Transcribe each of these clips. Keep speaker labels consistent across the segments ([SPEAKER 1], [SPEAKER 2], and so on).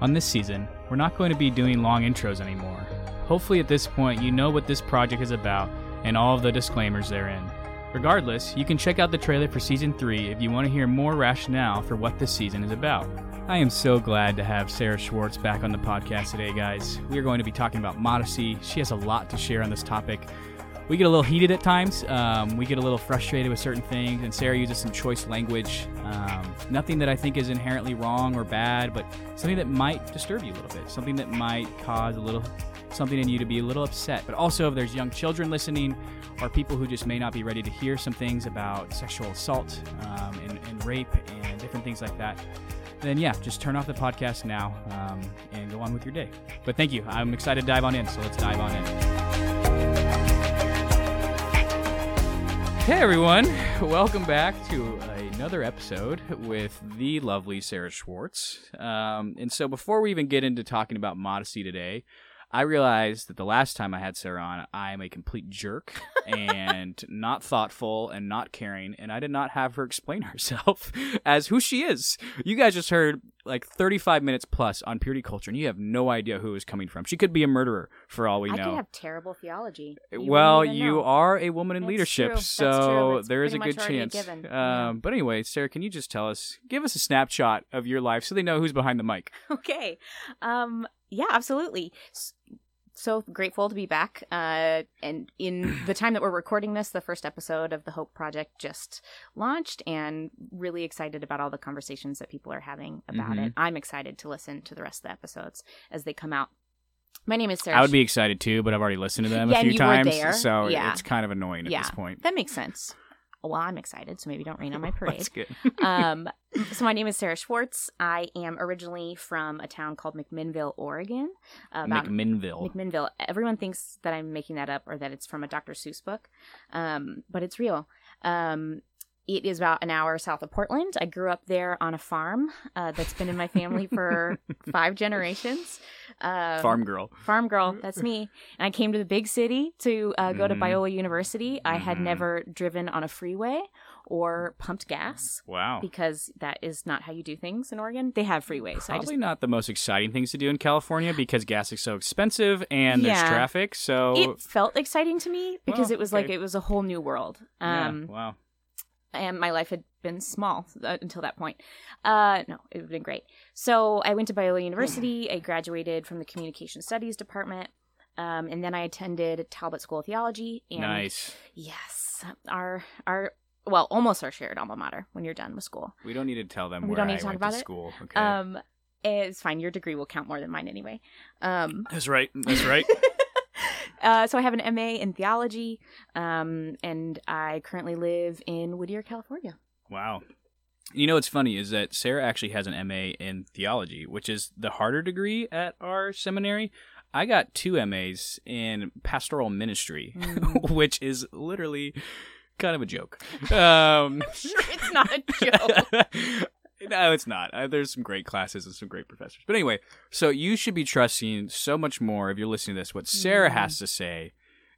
[SPEAKER 1] On this season, we're not going to be doing long intros anymore. Hopefully, at this point, you know what this project is about and all of the disclaimers therein. Regardless, you can check out the trailer for season 3 if you want to hear more rationale for what this season is about. I am so glad to have Sarah Schwartz back on the podcast today, guys. We are going to be talking about modesty. She has a lot to share on this topic. We get a little heated at times. Um, we get a little frustrated with certain things, and Sarah uses some choice language. Um, nothing that I think is inherently wrong or bad, but something that might disturb you a little bit, something that might cause a little something in you to be a little upset. But also, if there's young children listening or people who just may not be ready to hear some things about sexual assault um, and, and rape and different things like that, then yeah, just turn off the podcast now um, and go on with your day. But thank you. I'm excited to dive on in, so let's dive on in. Hey everyone, welcome back to another episode with the lovely Sarah Schwartz. Um, and so before we even get into talking about modesty today, I realized that the last time I had Sarah on, I am a complete jerk and not thoughtful and not caring, and I did not have her explain herself as who she is. You guys just heard like 35 minutes plus on purity culture, and you have no idea who is coming from. She could be a murderer for all we
[SPEAKER 2] I
[SPEAKER 1] know.
[SPEAKER 2] could have terrible theology. You
[SPEAKER 1] well, you
[SPEAKER 2] know.
[SPEAKER 1] are a woman in leadership,
[SPEAKER 2] true.
[SPEAKER 1] So there is a good chance. Um,
[SPEAKER 2] Yeah.
[SPEAKER 1] But anyway, Sarah, can you just tell us, give us a snapshot of your life so they know who's behind the mic?
[SPEAKER 2] Okay. Um. Yeah. Absolutely. So grateful to be back. Uh, and in the time that we're recording this, the first episode of the Hope Project just launched, and really excited about all the conversations that people are having about
[SPEAKER 1] Mhm.
[SPEAKER 2] it. I'm excited to listen to the rest of the episodes as they come out. My name is Sarah.
[SPEAKER 1] I would be excited too, but I've already listened to them
[SPEAKER 2] Yeah,
[SPEAKER 1] a few
[SPEAKER 2] and you were
[SPEAKER 1] times, so
[SPEAKER 2] Yeah.
[SPEAKER 1] it's kind of annoying at
[SPEAKER 2] Yeah.
[SPEAKER 1] this point.
[SPEAKER 2] That makes sense. Well, I'm excited, so maybe don't rain on my parade.
[SPEAKER 1] That's good.
[SPEAKER 2] um, so my name is Sarah Schwartz. I am originally from a town called McMinnville, Oregon. About
[SPEAKER 1] McMinnville.
[SPEAKER 2] McMinnville. Everyone thinks that I'm making that up or that it's from a Dr. Seuss book, um, but it's real. Um, it is about an hour south of Portland. I grew up there on a farm uh, that's been in my family for five generations. Um,
[SPEAKER 1] Farm girl.
[SPEAKER 2] Farm girl, that's me. And I came to the big city to uh, go to
[SPEAKER 1] Mhm.
[SPEAKER 2] Biola University. I had
[SPEAKER 1] Mhm.
[SPEAKER 2] never driven on a freeway or pumped gas
[SPEAKER 1] Wow.
[SPEAKER 2] because that is not how you do things in Oregon. They have freeways.
[SPEAKER 1] Probably
[SPEAKER 2] just
[SPEAKER 1] not the most exciting things to do in California because gas is so expensive and there's traffic. So
[SPEAKER 2] it felt exciting to me because
[SPEAKER 1] Well,
[SPEAKER 2] it was like it was a whole new world.
[SPEAKER 1] yeah,
[SPEAKER 2] Um,
[SPEAKER 1] wow.
[SPEAKER 2] And my life had been small uh, until that point. Uh, no, it would have been great. So I went to Biola University. I graduated from the Communication Studies department. Um, and then I attended Talbot School of Theology. And
[SPEAKER 1] Nice.
[SPEAKER 2] Yes, our our well, almost our shared alma mater when you're done with school.
[SPEAKER 1] We don't need to tell them
[SPEAKER 2] We
[SPEAKER 1] where
[SPEAKER 2] don't need
[SPEAKER 1] I
[SPEAKER 2] to talk
[SPEAKER 1] went
[SPEAKER 2] about
[SPEAKER 1] to
[SPEAKER 2] it?
[SPEAKER 1] school. Okay.
[SPEAKER 2] Um, it's fine. Your degree will count more than mine anyway. Um,
[SPEAKER 1] That's right. That's right.
[SPEAKER 2] uh, so I have an MA in theology, um, and I currently live in Whittier, California.
[SPEAKER 1] Wow. You know what's funny is that Sarah actually has an MA in theology, which is the harder degree at our seminary. I got two MAs in pastoral ministry,
[SPEAKER 2] Mm.
[SPEAKER 1] which is literally kind of a joke. Um,
[SPEAKER 2] sure, it's not a joke.
[SPEAKER 1] no, it's not. Uh, there's some great classes and some great professors. But anyway, so you should be trusting so much more if you're listening to this what Sarah
[SPEAKER 2] Mm.
[SPEAKER 1] has to say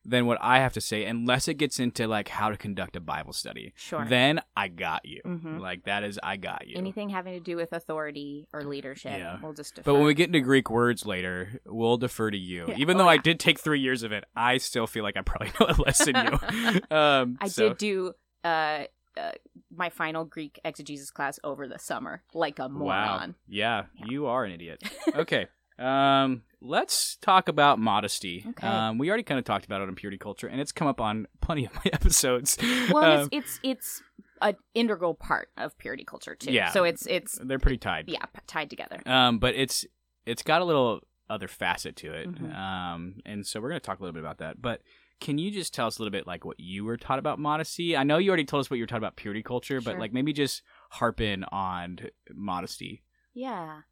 [SPEAKER 1] than what I have to say, unless it gets into like how to conduct a Bible study.
[SPEAKER 2] Sure.
[SPEAKER 1] Then I got you.
[SPEAKER 2] Mhm.
[SPEAKER 1] Like that is I got you.
[SPEAKER 2] Anything having to do with authority or leadership,
[SPEAKER 1] Yeah.
[SPEAKER 2] we'll just defer.
[SPEAKER 1] But when we get into Greek words later, we'll defer to you.
[SPEAKER 2] Yeah.
[SPEAKER 1] Even
[SPEAKER 2] Oh,
[SPEAKER 1] though I did take three years of it, I still feel like I probably know it less than you. um,
[SPEAKER 2] I
[SPEAKER 1] so-
[SPEAKER 2] did do uh, uh, my final Greek exegesis class over the summer, like a
[SPEAKER 1] Wow.
[SPEAKER 2] moron.
[SPEAKER 1] Yeah,
[SPEAKER 2] Yeah.
[SPEAKER 1] you are an idiot. Okay. um, let's talk about modesty.
[SPEAKER 2] Okay.
[SPEAKER 1] Um, we already kind of talked about it in purity culture, and it's come up on plenty of my episodes.
[SPEAKER 2] Well,
[SPEAKER 1] Um,
[SPEAKER 2] it's it's it's an integral part of purity culture too.
[SPEAKER 1] Yeah.
[SPEAKER 2] So it's it's
[SPEAKER 1] they're pretty tied.
[SPEAKER 2] yeah p- tied together.
[SPEAKER 1] Um, but it's it's got a little other facet to it.
[SPEAKER 2] Mhm.
[SPEAKER 1] Um, and so we're gonna talk a little bit about that. But can you just tell us a little bit like what you were taught about modesty? I know you already told us what you were taught about purity culture, but like maybe just harp in on modesty.
[SPEAKER 2] Yeah.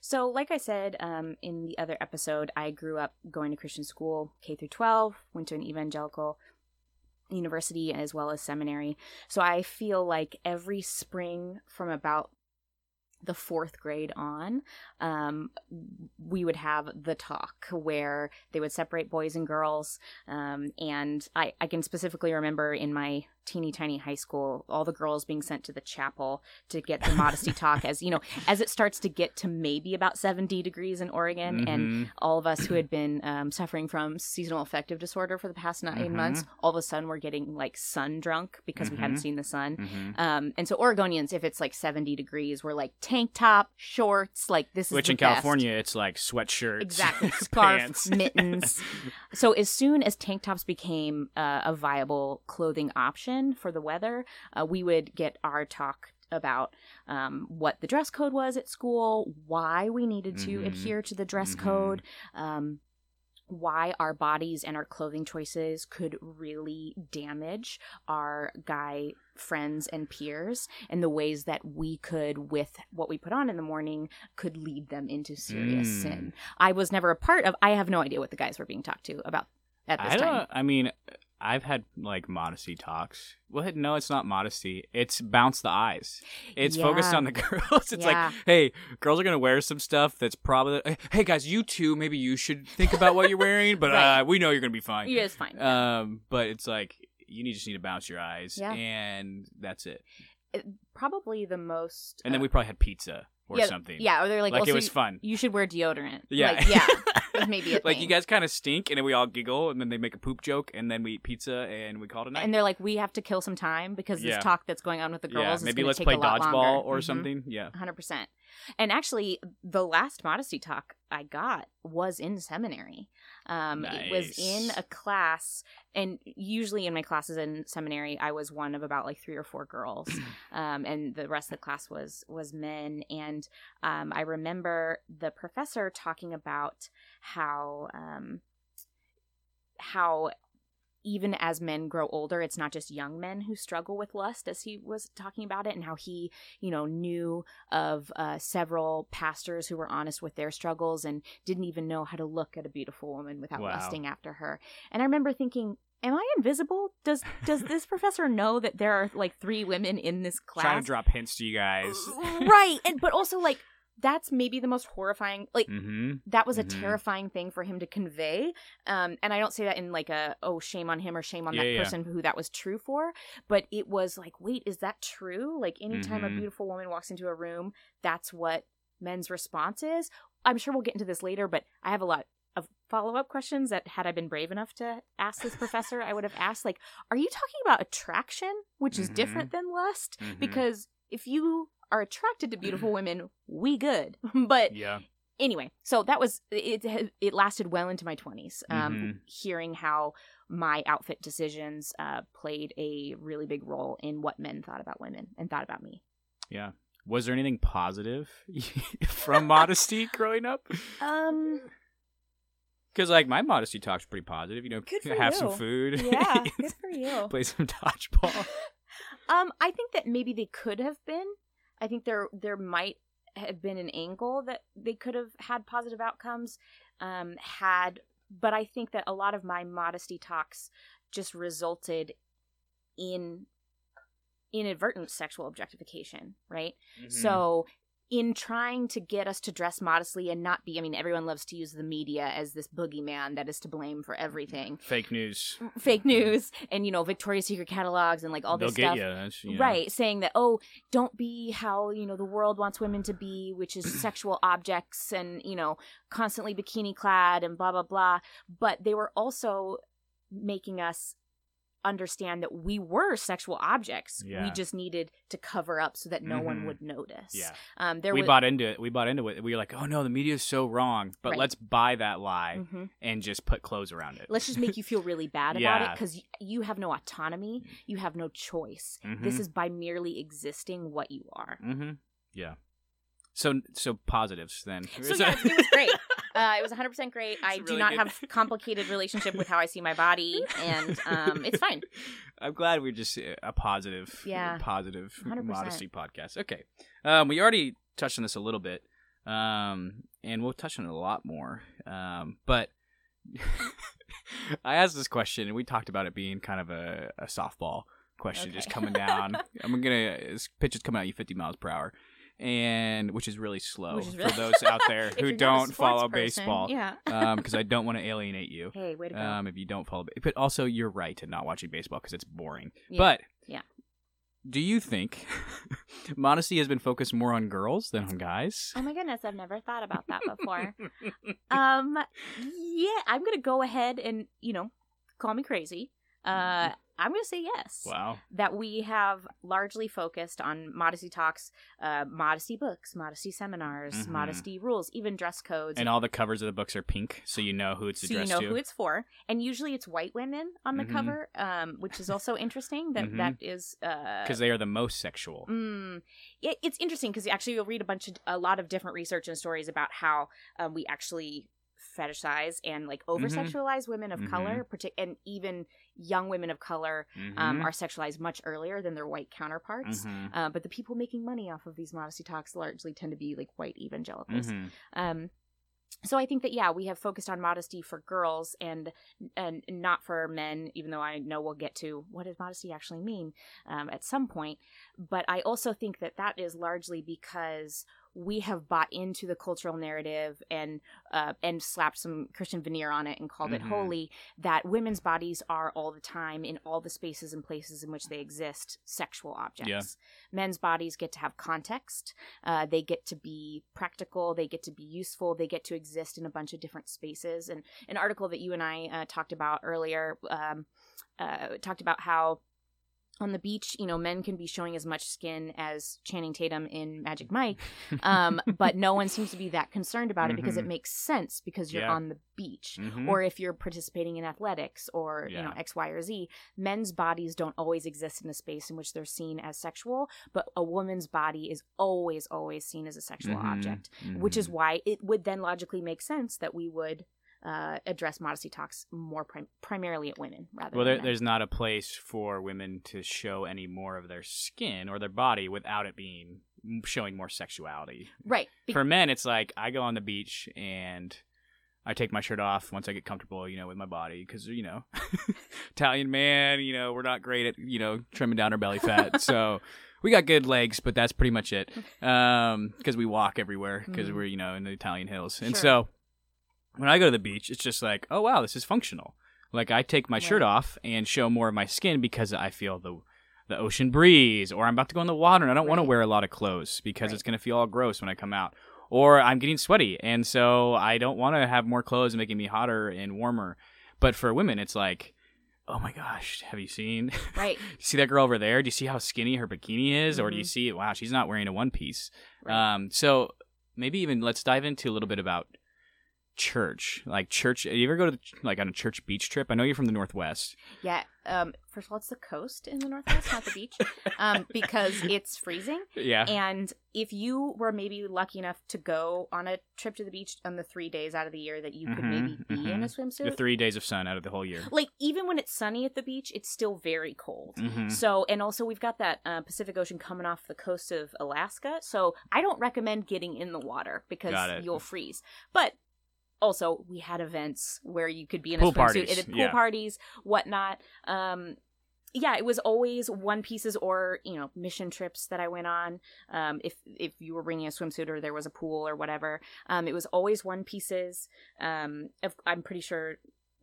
[SPEAKER 2] So, like I said um, in the other episode, I grew up going to Christian school K through 12, went to an evangelical university as well as seminary. So, I feel like every spring from about the fourth grade on, um, we would have the talk where they would separate boys and girls. Um, and I, I can specifically remember in my teeny tiny high school, all the girls being sent to the chapel to get the modesty talk as, you know, as it starts to get to maybe about 70 degrees in Oregon
[SPEAKER 1] Mhm.
[SPEAKER 2] and all of us who had been um, suffering from seasonal affective disorder for the past 9
[SPEAKER 1] Mhm.
[SPEAKER 2] months, all of a sudden we're getting like sun drunk because we hadn't
[SPEAKER 1] Mhm.
[SPEAKER 2] seen the sun.
[SPEAKER 1] Mhm.
[SPEAKER 2] Um, and so Oregonians, if it's like 70 degrees, we're like tank top, shorts, like this is
[SPEAKER 1] Which in
[SPEAKER 2] best.
[SPEAKER 1] California, it's like sweatshirts,
[SPEAKER 2] Exactly. Scarf,
[SPEAKER 1] pants.
[SPEAKER 2] mittens. So as soon as tank tops became uh, a viable clothing option for the weather, uh, we would get our talk about um, what the dress code was at school, why we needed to
[SPEAKER 1] Mhm.
[SPEAKER 2] adhere to the dress
[SPEAKER 1] Mhm.
[SPEAKER 2] code, um, why our bodies and our clothing choices could really damage our guy friends and peers, and the ways that we could, with what we put on in the morning, could lead them into serious
[SPEAKER 1] Mm.
[SPEAKER 2] sin. I was never a part of. I have no idea what the guys were being talked to about at this
[SPEAKER 1] I
[SPEAKER 2] time.
[SPEAKER 1] don't. I mean, I've had like modesty talks. Well, no, it's not modesty. It's bounce the eyes. It's focused on the girls. It's
[SPEAKER 2] Yeah.
[SPEAKER 1] like, hey, girls are gonna wear some stuff that's probably. Hey, guys, you too. Maybe you should think about what you're wearing. But
[SPEAKER 2] Right.
[SPEAKER 1] uh, we know you're gonna be fine.
[SPEAKER 2] Yeah, it's fine.
[SPEAKER 1] Um, but it's like you need just need to bounce your eyes,
[SPEAKER 2] Yeah.
[SPEAKER 1] and that's it.
[SPEAKER 2] Probably the most.
[SPEAKER 1] And then
[SPEAKER 2] uh,
[SPEAKER 1] we probably had pizza or
[SPEAKER 2] yeah,
[SPEAKER 1] something.
[SPEAKER 2] Yeah, or they're like,
[SPEAKER 1] like
[SPEAKER 2] also,
[SPEAKER 1] it was
[SPEAKER 2] you,
[SPEAKER 1] fun.
[SPEAKER 2] you should wear deodorant.
[SPEAKER 1] Yeah,
[SPEAKER 2] Like, yeah. maybe
[SPEAKER 1] like you guys kind of stink, and then we all giggle, and then they make a poop joke, and then we eat pizza, and we call it a night.
[SPEAKER 2] and they're like, we have to kill some time because this
[SPEAKER 1] Yeah.
[SPEAKER 2] talk that's going on with the girls
[SPEAKER 1] yeah,
[SPEAKER 2] is
[SPEAKER 1] maybe let's play dodgeball or
[SPEAKER 2] Mhm.
[SPEAKER 1] something. Yeah.
[SPEAKER 2] 100%. And actually, the last modesty talk I got was in seminary. Um, It was in a class, and usually in my classes in seminary, I was one of about like three or four girls, um, and the rest of the class was was men. And um, I remember the professor talking about how um, how even as men grow older, it's not just young men who struggle with lust, as he was talking about it, and how he, you know, knew of uh, several pastors who were honest with their struggles and didn't even know how to look at a beautiful woman without
[SPEAKER 1] Wow.
[SPEAKER 2] lusting after her. And I remember thinking, am I invisible? Does does this professor know that there are like three women in this class?
[SPEAKER 1] Trying to drop hints to you guys.
[SPEAKER 2] right, and but also like that's maybe the most horrifying like
[SPEAKER 1] mm-hmm.
[SPEAKER 2] that was a
[SPEAKER 1] Mhm.
[SPEAKER 2] terrifying thing for him to convey um and i don't say that in like a oh shame on him or shame on
[SPEAKER 1] Yeah,
[SPEAKER 2] that
[SPEAKER 1] yeah.
[SPEAKER 2] person who that was true for but it was like wait is that true like anytime
[SPEAKER 1] Mhm.
[SPEAKER 2] a beautiful woman walks into a room that's what men's response is i'm sure we'll get into this later but i have a lot of follow-up questions that had i been brave enough to ask this professor i would have asked like are you talking about attraction which is
[SPEAKER 1] Mhm.
[SPEAKER 2] different than lust
[SPEAKER 1] Mhm.
[SPEAKER 2] because if you are attracted to beautiful women we good but
[SPEAKER 1] yeah.
[SPEAKER 2] anyway so that was it it- lasted well into my 20s um
[SPEAKER 1] Mhm.
[SPEAKER 2] hearing how my outfit decisions uh played a really big role in what men thought about women and thought about me
[SPEAKER 1] Yeah. Was there anything positive from modesty growing up?
[SPEAKER 2] um
[SPEAKER 1] Because like my modesty talk's pretty positive. You know, have some food.
[SPEAKER 2] yeah good for you
[SPEAKER 1] Play some dodgeball.
[SPEAKER 2] um i think that maybe they could have been i think there there might have been an angle that they could have had positive outcomes um had but i think that a lot of my modesty talks just resulted in inadvertent sexual objectification right
[SPEAKER 1] Mm-hmm.
[SPEAKER 2] So, in trying to get us to dress modestly and not be, I mean, everyone loves to use the media as this boogeyman that is to blame for everything.
[SPEAKER 1] fake news.
[SPEAKER 2] Mm, fake news and, you know, Victoria's Secret catalogs and like all
[SPEAKER 1] They'll
[SPEAKER 2] this
[SPEAKER 1] get
[SPEAKER 2] stuff.
[SPEAKER 1] you. You know.
[SPEAKER 2] Right, saying that, oh, don't be how, you know, the world wants women to be, which is sexual objects and, you know, constantly bikini clad and blah, blah, blah. But they were also making us understand that we were sexual objects.
[SPEAKER 1] Yeah.
[SPEAKER 2] We just needed to cover up so that no one
[SPEAKER 1] Mhm.
[SPEAKER 2] would notice.
[SPEAKER 1] Yeah.
[SPEAKER 2] Um, there
[SPEAKER 1] we
[SPEAKER 2] was,
[SPEAKER 1] bought into it. We bought into it. We were like, oh no, the media is so wrong. But
[SPEAKER 2] Right.
[SPEAKER 1] let's buy that lie
[SPEAKER 2] Mhm.
[SPEAKER 1] and just put clothes around it.
[SPEAKER 2] Let's just make you feel really bad about it
[SPEAKER 1] Yeah.
[SPEAKER 2] because you have no autonomy. You have no choice. This
[SPEAKER 1] Mhm.
[SPEAKER 2] is by merely existing what you are.
[SPEAKER 1] Mm-hmm. Yeah. So so positives then.
[SPEAKER 2] So yes, it was great. Uh, it was 100% great. I
[SPEAKER 1] It's
[SPEAKER 2] do
[SPEAKER 1] really
[SPEAKER 2] not
[SPEAKER 1] good.
[SPEAKER 2] have complicated relationship with how I see my body, and um, it's fine.
[SPEAKER 1] I'm glad we're just uh, a positive,
[SPEAKER 2] Yeah.
[SPEAKER 1] positive
[SPEAKER 2] 100%.
[SPEAKER 1] modesty podcast. Okay, um, we already touched on this a little bit, um, and we'll touch on it a lot more. Um, but I asked this question, and we talked about it being kind of a, a softball question, just coming down. I'm gonna this pitch is coming at you 50 miles per hour. And which is really slow
[SPEAKER 2] is
[SPEAKER 1] for those out there who
[SPEAKER 2] a
[SPEAKER 1] don't follow
[SPEAKER 2] person,
[SPEAKER 1] baseball,
[SPEAKER 2] yeah.
[SPEAKER 1] because I don't want to alienate you
[SPEAKER 2] Hey, way to go.
[SPEAKER 1] um, if you don't follow. But also, you're right in not watching baseball because it's boring.
[SPEAKER 2] Yeah.
[SPEAKER 1] But
[SPEAKER 2] Yeah.
[SPEAKER 1] Do you think modesty has been focused more on girls than on guys?
[SPEAKER 2] Oh my goodness, I've never thought about that before. um, yeah, I'm gonna go ahead and you know, call me crazy. Uh, I'm gonna say yes.
[SPEAKER 1] Wow.
[SPEAKER 2] That we have largely focused on modesty talks, uh, modesty books, modesty seminars,
[SPEAKER 1] Mhm.
[SPEAKER 2] modesty rules, even dress codes.
[SPEAKER 1] And all the covers of the books are pink, so you know who it's
[SPEAKER 2] so you know
[SPEAKER 1] to.
[SPEAKER 2] who it's for, and usually it's white women on the
[SPEAKER 1] Mhm.
[SPEAKER 2] cover, um, which is also interesting. That
[SPEAKER 1] Mhm.
[SPEAKER 2] that is uh,
[SPEAKER 1] Because they are the most sexual.
[SPEAKER 2] Mm, it, it's interesting because actually you'll read a bunch of a lot of different research and stories about how um, we actually fetishize and like over sexualize women of
[SPEAKER 1] Mhm.
[SPEAKER 2] color, partic- and even young women of color
[SPEAKER 1] Mhm.
[SPEAKER 2] um, are sexualized much earlier than their white counterparts.
[SPEAKER 1] Mhm.
[SPEAKER 2] Uh, but the people making money off of these modesty talks largely tend to be like white evangelicals.
[SPEAKER 1] Mhm.
[SPEAKER 2] Um, so I think that yeah, we have focused on modesty for girls and and not for men. Even though I know we'll get to what does modesty actually mean um, at some point, but I also think that that is largely because we have bought into the cultural narrative and uh, and slapped some Christian veneer on it and called it
[SPEAKER 1] Mhm.
[SPEAKER 2] holy. That women's bodies are all the time in all the spaces and places in which they exist sexual objects. Men's bodies get to have context. Uh, they get to be practical. They get to be useful. They get to exist in a bunch of different spaces. And an article that you and I uh, talked about earlier um, uh, talked about how on the beach, you know, men can be showing as much skin as Channing Tatum in Magic Mike, um, but no one seems to be that concerned about it because it
[SPEAKER 1] Mhm.
[SPEAKER 2] makes sense because you're
[SPEAKER 1] Yeah.
[SPEAKER 2] on the beach.
[SPEAKER 1] Mhm.
[SPEAKER 2] Or if you're participating in athletics or, you know, X, Y, or Z, men's bodies don't always exist in a space in which they're seen as sexual, but a woman's body is always, always seen as a sexual
[SPEAKER 1] Mhm.
[SPEAKER 2] object, which is
[SPEAKER 1] Mhm.
[SPEAKER 2] why it would then logically make sense that we would uh, address modesty talks more prim- primarily at women rather
[SPEAKER 1] Well, there, there's not a place for women to show any more of their skin or their body without it being showing more sexuality.
[SPEAKER 2] right. Be-
[SPEAKER 1] For men, it's like I go on the beach and I take my shirt off once I get comfortable, you know, with my body because you know, Italian man, you know, we're not great at you know trimming down our belly fat, so. We got good legs, but that's pretty much it. Um, because we walk everywhere because
[SPEAKER 2] Mhm.
[SPEAKER 1] we're you know in the Italian hills, and
[SPEAKER 2] Sure.
[SPEAKER 1] so when I go to the beach, it's just like, oh wow, this is functional. Like I take my shirt off and show more of my skin because I feel the the ocean breeze, or I'm about to go in the water and I don't want to wear a lot of clothes because
[SPEAKER 2] Right.
[SPEAKER 1] it's gonna feel all gross when I come out. Or I'm getting sweaty, and so I don't want to have more clothes making me hotter and warmer. But for women, it's like, oh my gosh, have you seen?
[SPEAKER 2] right.
[SPEAKER 1] you see that girl over there? Do you see how skinny her bikini is? Or do you
[SPEAKER 2] Mhm.
[SPEAKER 1] see, wow, she's not wearing a one piece?
[SPEAKER 2] Right.
[SPEAKER 1] Um, so maybe even let's dive into a little bit about church. Like church, you ever go to like on a church beach trip? I know you're from the Northwest.
[SPEAKER 2] Yeah. Um, first of all, it's the coast in the Northwest, not the beach, um, because it's freezing.
[SPEAKER 1] Yeah.
[SPEAKER 2] And if you were maybe lucky enough to go on a trip to the beach on the three days out of the year that you could
[SPEAKER 1] Mhm,
[SPEAKER 2] maybe be in a
[SPEAKER 1] The
[SPEAKER 2] swimsuit,
[SPEAKER 1] three days of sun out of the whole year.
[SPEAKER 2] like even when it's sunny at the beach, it's still very cold.
[SPEAKER 1] hmm
[SPEAKER 2] So, and also we've got that uh, Pacific Ocean coming off the coast of Alaska. So, I don't recommend getting in the water because you'll freeze. But also, we had events where you could be in a
[SPEAKER 1] Pool
[SPEAKER 2] swimsuit
[SPEAKER 1] parties,
[SPEAKER 2] at pool
[SPEAKER 1] yeah.
[SPEAKER 2] parties, whatnot. Um, yeah, it was always one pieces or you know mission trips that I went on. Um, if if you were bringing a swimsuit or there was a pool or whatever, um, it was always one pieces. Um, I'm pretty sure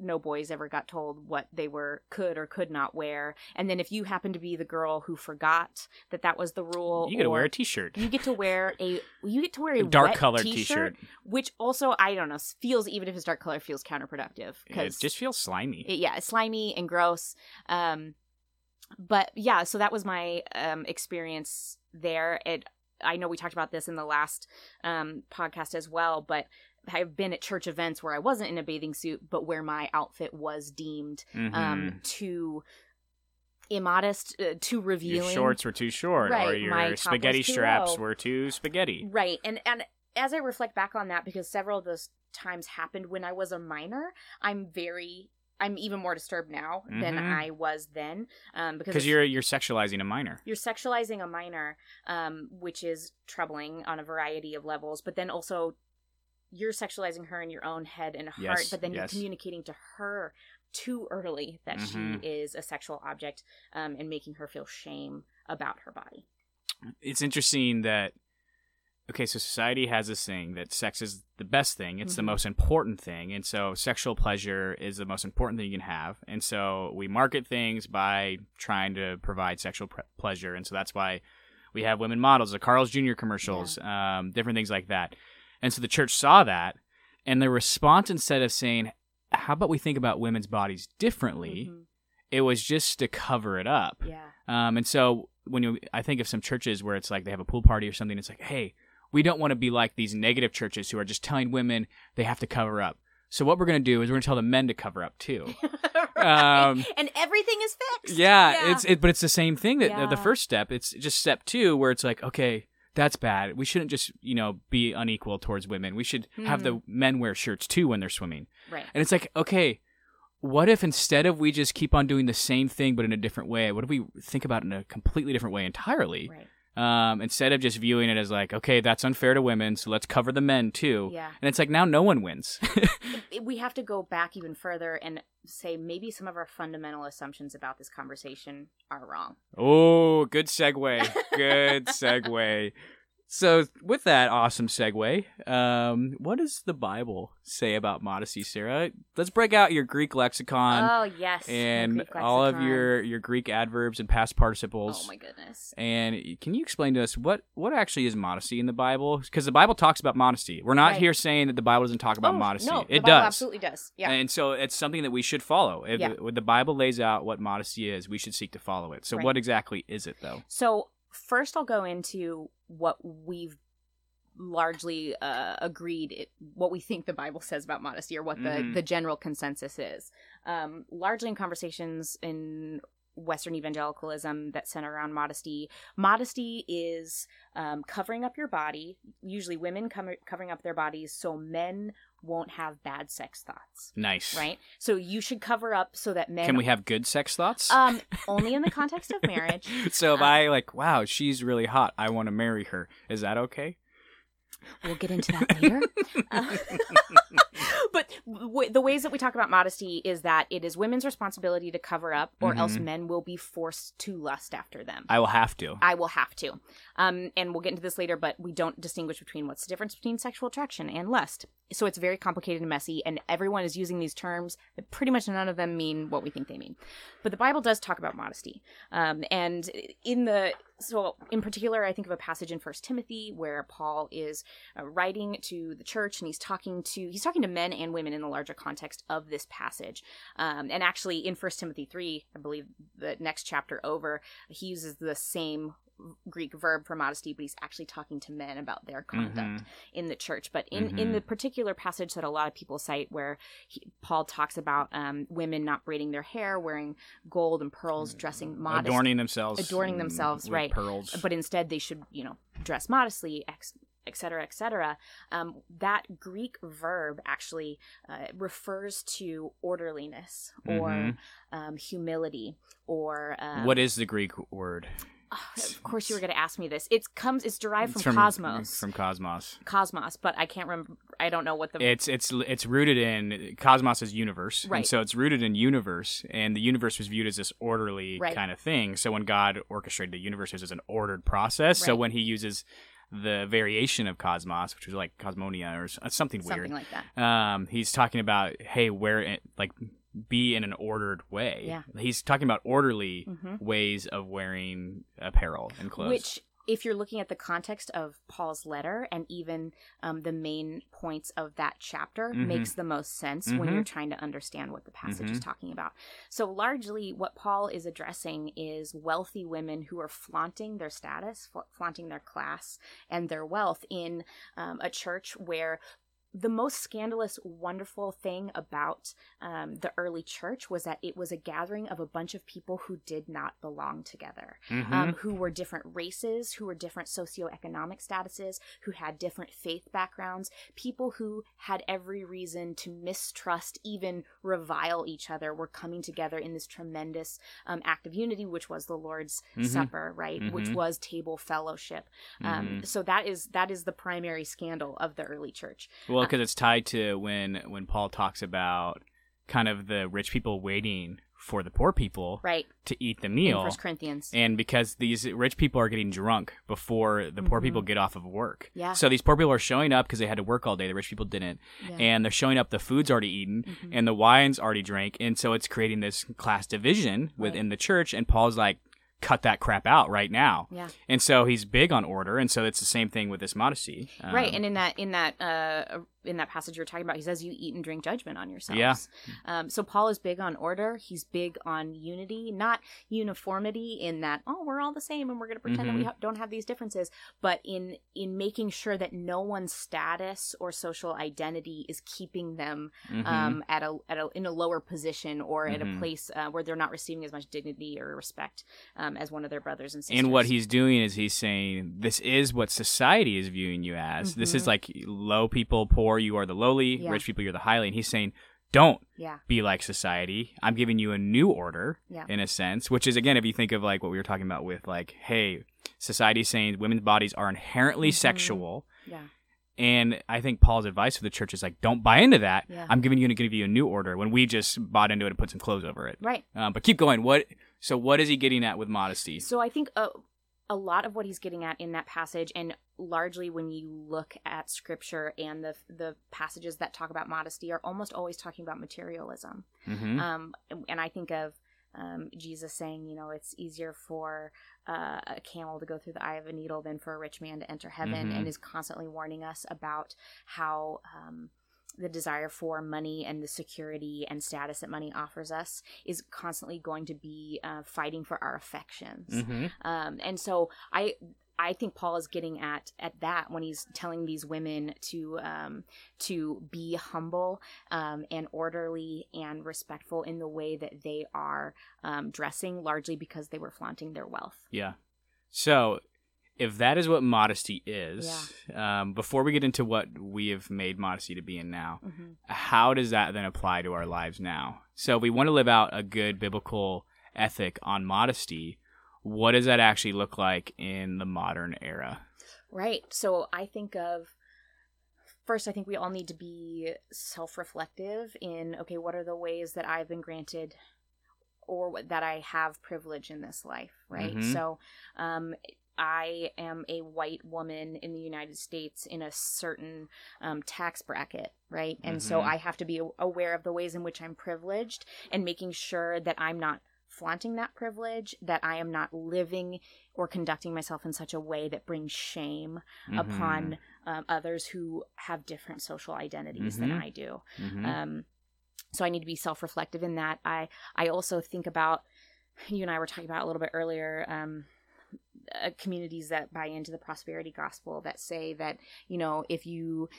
[SPEAKER 2] no boys ever got told what they were could or could not wear. And then if you happen to be the girl who forgot that that was the rule,
[SPEAKER 1] You got to wear a t-shirt.
[SPEAKER 2] you get to wear a you get to wear a,
[SPEAKER 1] A dark colored
[SPEAKER 2] t-shirt,
[SPEAKER 1] t-shirt.
[SPEAKER 2] which also I don't know feels even if it's dark color feels counterproductive because It
[SPEAKER 1] just feels slimy.
[SPEAKER 2] it- yeah, it's slimy and gross. Um, but yeah, so that was my um, experience there. It I know we talked about this in the last um, podcast as well, but I've been at church events where I wasn't in a bathing suit, but where my outfit was deemed
[SPEAKER 1] Mhm.
[SPEAKER 2] um, too immodest, uh, too revealing.
[SPEAKER 1] your shorts were too short, or
[SPEAKER 2] Right, my
[SPEAKER 1] your
[SPEAKER 2] was
[SPEAKER 1] spaghetti straps
[SPEAKER 2] low.
[SPEAKER 1] were too spaghetti.
[SPEAKER 2] Right. And and as I reflect back on that because several of those times happened when I was a minor, I'm very I'm even more disturbed now than
[SPEAKER 1] Mhm.
[SPEAKER 2] I was then um because
[SPEAKER 1] Because you're you're sexualizing a minor.
[SPEAKER 2] you're sexualizing a minor um which is troubling on a variety of levels, but then also you're sexualizing her in your own head and heart,
[SPEAKER 1] Yes,
[SPEAKER 2] but then
[SPEAKER 1] yes.
[SPEAKER 2] you're communicating to her too early that
[SPEAKER 1] Mhm.
[SPEAKER 2] she is a sexual object um, and making her feel shame about her body.
[SPEAKER 1] it's interesting that okay, so society has this thing that sex is the best thing. It's the
[SPEAKER 2] Mhm.
[SPEAKER 1] most important thing. And so sexual pleasure is the most important thing you can have. And so we market things by trying to provide sexual pre- pleasure. And so that's why we have women models, the Carl's Jr. commercials, um, different things like that. And so the church saw that. And the response, instead of saying, how about we think about women's bodies differently,
[SPEAKER 2] Mhm.
[SPEAKER 1] it was just to cover it up.
[SPEAKER 2] Yeah.
[SPEAKER 1] Um, and so when you, I think of some churches where it's like they have a pool party or something, it's like, hey, we don't want to be like these negative churches who are just telling women they have to cover up. So what we're going to do is we're going to tell the men to cover up too.
[SPEAKER 2] Right.
[SPEAKER 1] Um,
[SPEAKER 2] and everything is fixed.
[SPEAKER 1] yeah, it's it, but it's the same thing that the first step. It's just step two where it's like, okay, that's bad. We shouldn't just you know be unequal towards women. We should have the men wear shirts too when they're swimming.
[SPEAKER 2] right.
[SPEAKER 1] And it's like, okay, what if instead of we just keep on doing the same thing but in a different way, what if we think about it in a completely different way entirely?
[SPEAKER 2] Right.
[SPEAKER 1] Um, instead of just viewing it as like, okay, that's unfair to women, so let's cover the men too.
[SPEAKER 2] Yeah.
[SPEAKER 1] And it's like now no one wins.
[SPEAKER 2] We have to go back even further and say maybe some of our fundamental assumptions about this conversation are wrong.
[SPEAKER 1] oh, good segue. Good segue. So, with that awesome segue, um, what does the Bible say about modesty, Sarah? Let's break out your Greek lexicon
[SPEAKER 2] oh yes,
[SPEAKER 1] and all of your your Greek adverbs and past participles.
[SPEAKER 2] Oh my goodness.
[SPEAKER 1] And can you explain to us what what actually is modesty in the Bible? Because the Bible talks about modesty. We're not
[SPEAKER 2] Right.
[SPEAKER 1] here saying that the Bible doesn't talk about
[SPEAKER 2] Oh,
[SPEAKER 1] modesty.
[SPEAKER 2] No,
[SPEAKER 1] it does.
[SPEAKER 2] absolutely does. Yeah.
[SPEAKER 1] And so it's something that we should follow. If
[SPEAKER 2] Yeah.
[SPEAKER 1] the, the Bible lays out what modesty is, we should seek to follow it. So
[SPEAKER 2] Right.
[SPEAKER 1] what exactly is it though?
[SPEAKER 2] So first, I'll go into what we've largely uh, agreed it, what we think the bible says about modesty or what the,
[SPEAKER 1] Mhm.
[SPEAKER 2] the general consensus is. Um, largely in conversations in western evangelicalism that center around modesty. Modesty is um, covering up your body. Usually women com- covering up their bodies so men won't have bad sex thoughts
[SPEAKER 1] Nice.
[SPEAKER 2] right so you should cover up so that men
[SPEAKER 1] Can we have good sex thoughts?
[SPEAKER 2] um only in the context of marriage
[SPEAKER 1] so if
[SPEAKER 2] uh,
[SPEAKER 1] I like, wow, she's really hot. I want to marry her. Is that okay?
[SPEAKER 2] We'll get into that later. Uh, but w- the ways that we talk about modesty is that it is women's responsibility to cover up, or else
[SPEAKER 1] Mhm.
[SPEAKER 2] men will be forced to lust after them.
[SPEAKER 1] I will have to.
[SPEAKER 2] I will have to. Um, and we'll get into this later, but we don't distinguish between what's the difference between sexual attraction and lust. So it's very complicated and messy, and everyone is using these terms, but pretty much none of them mean what we think they mean. But the Bible does talk about modesty. Um, and in the, so in particular, I think of a passage in First Timothy where Paul is uh, writing to the church and he's talking to, he's talking to men and women in the larger context of this passage. Um, and actually in First Timothy 3, I believe the next chapter over, he uses the same Greek verb for modesty, but he's actually talking to men about their conduct
[SPEAKER 1] Mhm.
[SPEAKER 2] in the church. But in, in
[SPEAKER 1] Mhm.
[SPEAKER 2] the particular passage that a lot of people cite, where he, Paul talks about um, women not braiding their hair, wearing gold and pearls, dressing modest,
[SPEAKER 1] Adorning themselves.
[SPEAKER 2] Adorning themselves, right.
[SPEAKER 1] Pearls.
[SPEAKER 2] but instead they should, you know, dress modestly, ex- etc cetera, et cetera. Um, that Greek verb actually uh, refers to orderliness or
[SPEAKER 1] Mhm.
[SPEAKER 2] um, humility or um,
[SPEAKER 1] what is the Greek word?
[SPEAKER 2] Oh, of course you were going to ask me this. It comes. It's derived
[SPEAKER 1] It's
[SPEAKER 2] from, cosmos.
[SPEAKER 1] From cosmos.
[SPEAKER 2] cosmos, but I can't remember. I don't know what the
[SPEAKER 1] It's it's it's rooted in cosmos is universe,
[SPEAKER 2] Right.
[SPEAKER 1] and so it's rooted in universe, and the universe was viewed as this orderly
[SPEAKER 2] Right.
[SPEAKER 1] kind of thing. So when God orchestrated the universe, it was an ordered process. So when He uses the variation of cosmos, which was like cosmonia or something weird,
[SPEAKER 2] something like that.
[SPEAKER 1] um, he's talking about hey, where it, like be in an ordered way.
[SPEAKER 2] Yeah.
[SPEAKER 1] he's talking about orderly
[SPEAKER 2] hmm
[SPEAKER 1] ways of wearing apparel and clothes.
[SPEAKER 2] Which, if you're looking at the context of Paul's letter and even um, the main points of that chapter,
[SPEAKER 1] Mhm.
[SPEAKER 2] makes the most sense when
[SPEAKER 1] Mhm.
[SPEAKER 2] you're trying to understand what the passage is
[SPEAKER 1] Mhm.
[SPEAKER 2] talking about. So, largely, what Paul is addressing is wealthy women who are flaunting their status, fla- flaunting their class and their wealth in um, a church where the most scandalous, wonderful thing about um, the early church was that it was a gathering of a bunch of people who did not belong together
[SPEAKER 1] Mhm.
[SPEAKER 2] um, who were different races, who were different socioeconomic statuses, who had different faith backgrounds, people who had every reason to mistrust, even revile each other, were coming together in this tremendous um, act of unity, which was the Lord's
[SPEAKER 1] Mhm.
[SPEAKER 2] Supper, right? Which
[SPEAKER 1] Mhm.
[SPEAKER 2] was table fellowship. Um,
[SPEAKER 1] Mhm.
[SPEAKER 2] So that is that is the primary scandal of the early church.
[SPEAKER 1] Well, because it's tied to when when Paul talks about kind of the rich people waiting for the poor people
[SPEAKER 2] Right.
[SPEAKER 1] to eat the
[SPEAKER 2] In
[SPEAKER 1] meal.
[SPEAKER 2] First Corinthians.
[SPEAKER 1] And because these rich people are getting drunk before the poor
[SPEAKER 2] Mhm.
[SPEAKER 1] people get off of work.
[SPEAKER 2] Yeah.
[SPEAKER 1] So these poor people are showing up because they had to work all day. The rich people didn't.
[SPEAKER 2] Yeah.
[SPEAKER 1] And they're showing up, the food's already eaten
[SPEAKER 2] Mhm.
[SPEAKER 1] and the wine's already drank. And so it's creating this class division within the church. And Paul's like, cut that crap out right now.
[SPEAKER 2] yeah.
[SPEAKER 1] And so he's big on order. And so it's the same thing with this modesty.
[SPEAKER 2] right.
[SPEAKER 1] Um,
[SPEAKER 2] And in that in that uh in that passage you're talking about, he says you eat and drink judgment on yourselves.
[SPEAKER 1] Yeah.
[SPEAKER 2] Um, so Paul is big on order. He's big on unity, not uniformity in that oh we're all the same and we're going to pretend that we
[SPEAKER 1] Mhm.
[SPEAKER 2] ha- don't have these differences, but in in making sure that no one's status or social identity is keeping them
[SPEAKER 1] mhm.
[SPEAKER 2] um, at a at a in a lower position or at a
[SPEAKER 1] Mhm.
[SPEAKER 2] place uh, where they're not receiving as much dignity or respect um, as one of their brothers and sisters.
[SPEAKER 1] And what he's doing is he's saying this is what society is viewing you as. This is
[SPEAKER 2] Mhm.
[SPEAKER 1] like low people, poor, you are the lowly,
[SPEAKER 2] Yeah.
[SPEAKER 1] rich people, you're the highly. And he's saying, don't
[SPEAKER 2] yeah
[SPEAKER 1] be like society. I'm giving you a new order
[SPEAKER 2] Yeah.
[SPEAKER 1] in a sense, which is again, if you think of like what we were talking about with like, hey, society's saying women's bodies are inherently
[SPEAKER 2] Mhm.
[SPEAKER 1] sexual.
[SPEAKER 2] yeah
[SPEAKER 1] And I think Paul's advice for the church is like, don't buy into that.
[SPEAKER 2] Yeah.
[SPEAKER 1] I'm giving you to give you a new order when we just bought into it and put some clothes over it.
[SPEAKER 2] right.
[SPEAKER 1] Um, but keep going. What? So what is he getting at with modesty?
[SPEAKER 2] So I think a, a lot of what he's getting at in that passage, and largely when you look at scripture and the the passages that talk about modesty, are almost always talking about materialism.
[SPEAKER 1] hmm
[SPEAKER 2] Um, and I think of um, Jesus saying, you know, it's easier for uh, a camel to go through the eye of a needle than for a rich man to enter heaven,
[SPEAKER 1] Mhm.
[SPEAKER 2] and is constantly warning us about how. Um, the desire for money and the security and status that money offers us is constantly going to be uh, fighting for our affections
[SPEAKER 1] hmm
[SPEAKER 2] um, and so I I think Paul is getting at at that when he's telling these women to um, to be humble um, and orderly and respectful in the way that they are um, dressing, largely because they were flaunting their wealth.
[SPEAKER 1] Yeah. So, if that is what modesty is, um, before we get into what we have made modesty to be in now,
[SPEAKER 2] Mm-hmm.
[SPEAKER 1] how does that then apply to our lives now? So, if we want to live out a good biblical ethic on modesty, what does that actually look like in the modern era?
[SPEAKER 2] Right. So I think of first, I think we all need to be self reflective in okay, what are the ways that I've been granted or that I have privilege in this life, right?
[SPEAKER 1] Mhm.
[SPEAKER 2] So um, I am a white woman in the United States in a certain um, tax bracket, right? And so
[SPEAKER 1] Mhm.
[SPEAKER 2] I have to be aware of the ways in which I'm privileged and making sure that I'm not flaunting that privilege, that I am not living or conducting myself in such a way that brings shame upon um, others who have different social identities than
[SPEAKER 1] Mhm.
[SPEAKER 2] I do.
[SPEAKER 1] Mhm.
[SPEAKER 2] Um, so I need to be self-reflective in that. I I also think about you and I were talking about a little bit earlier. Uh, communities that buy into the prosperity gospel that say that you know if you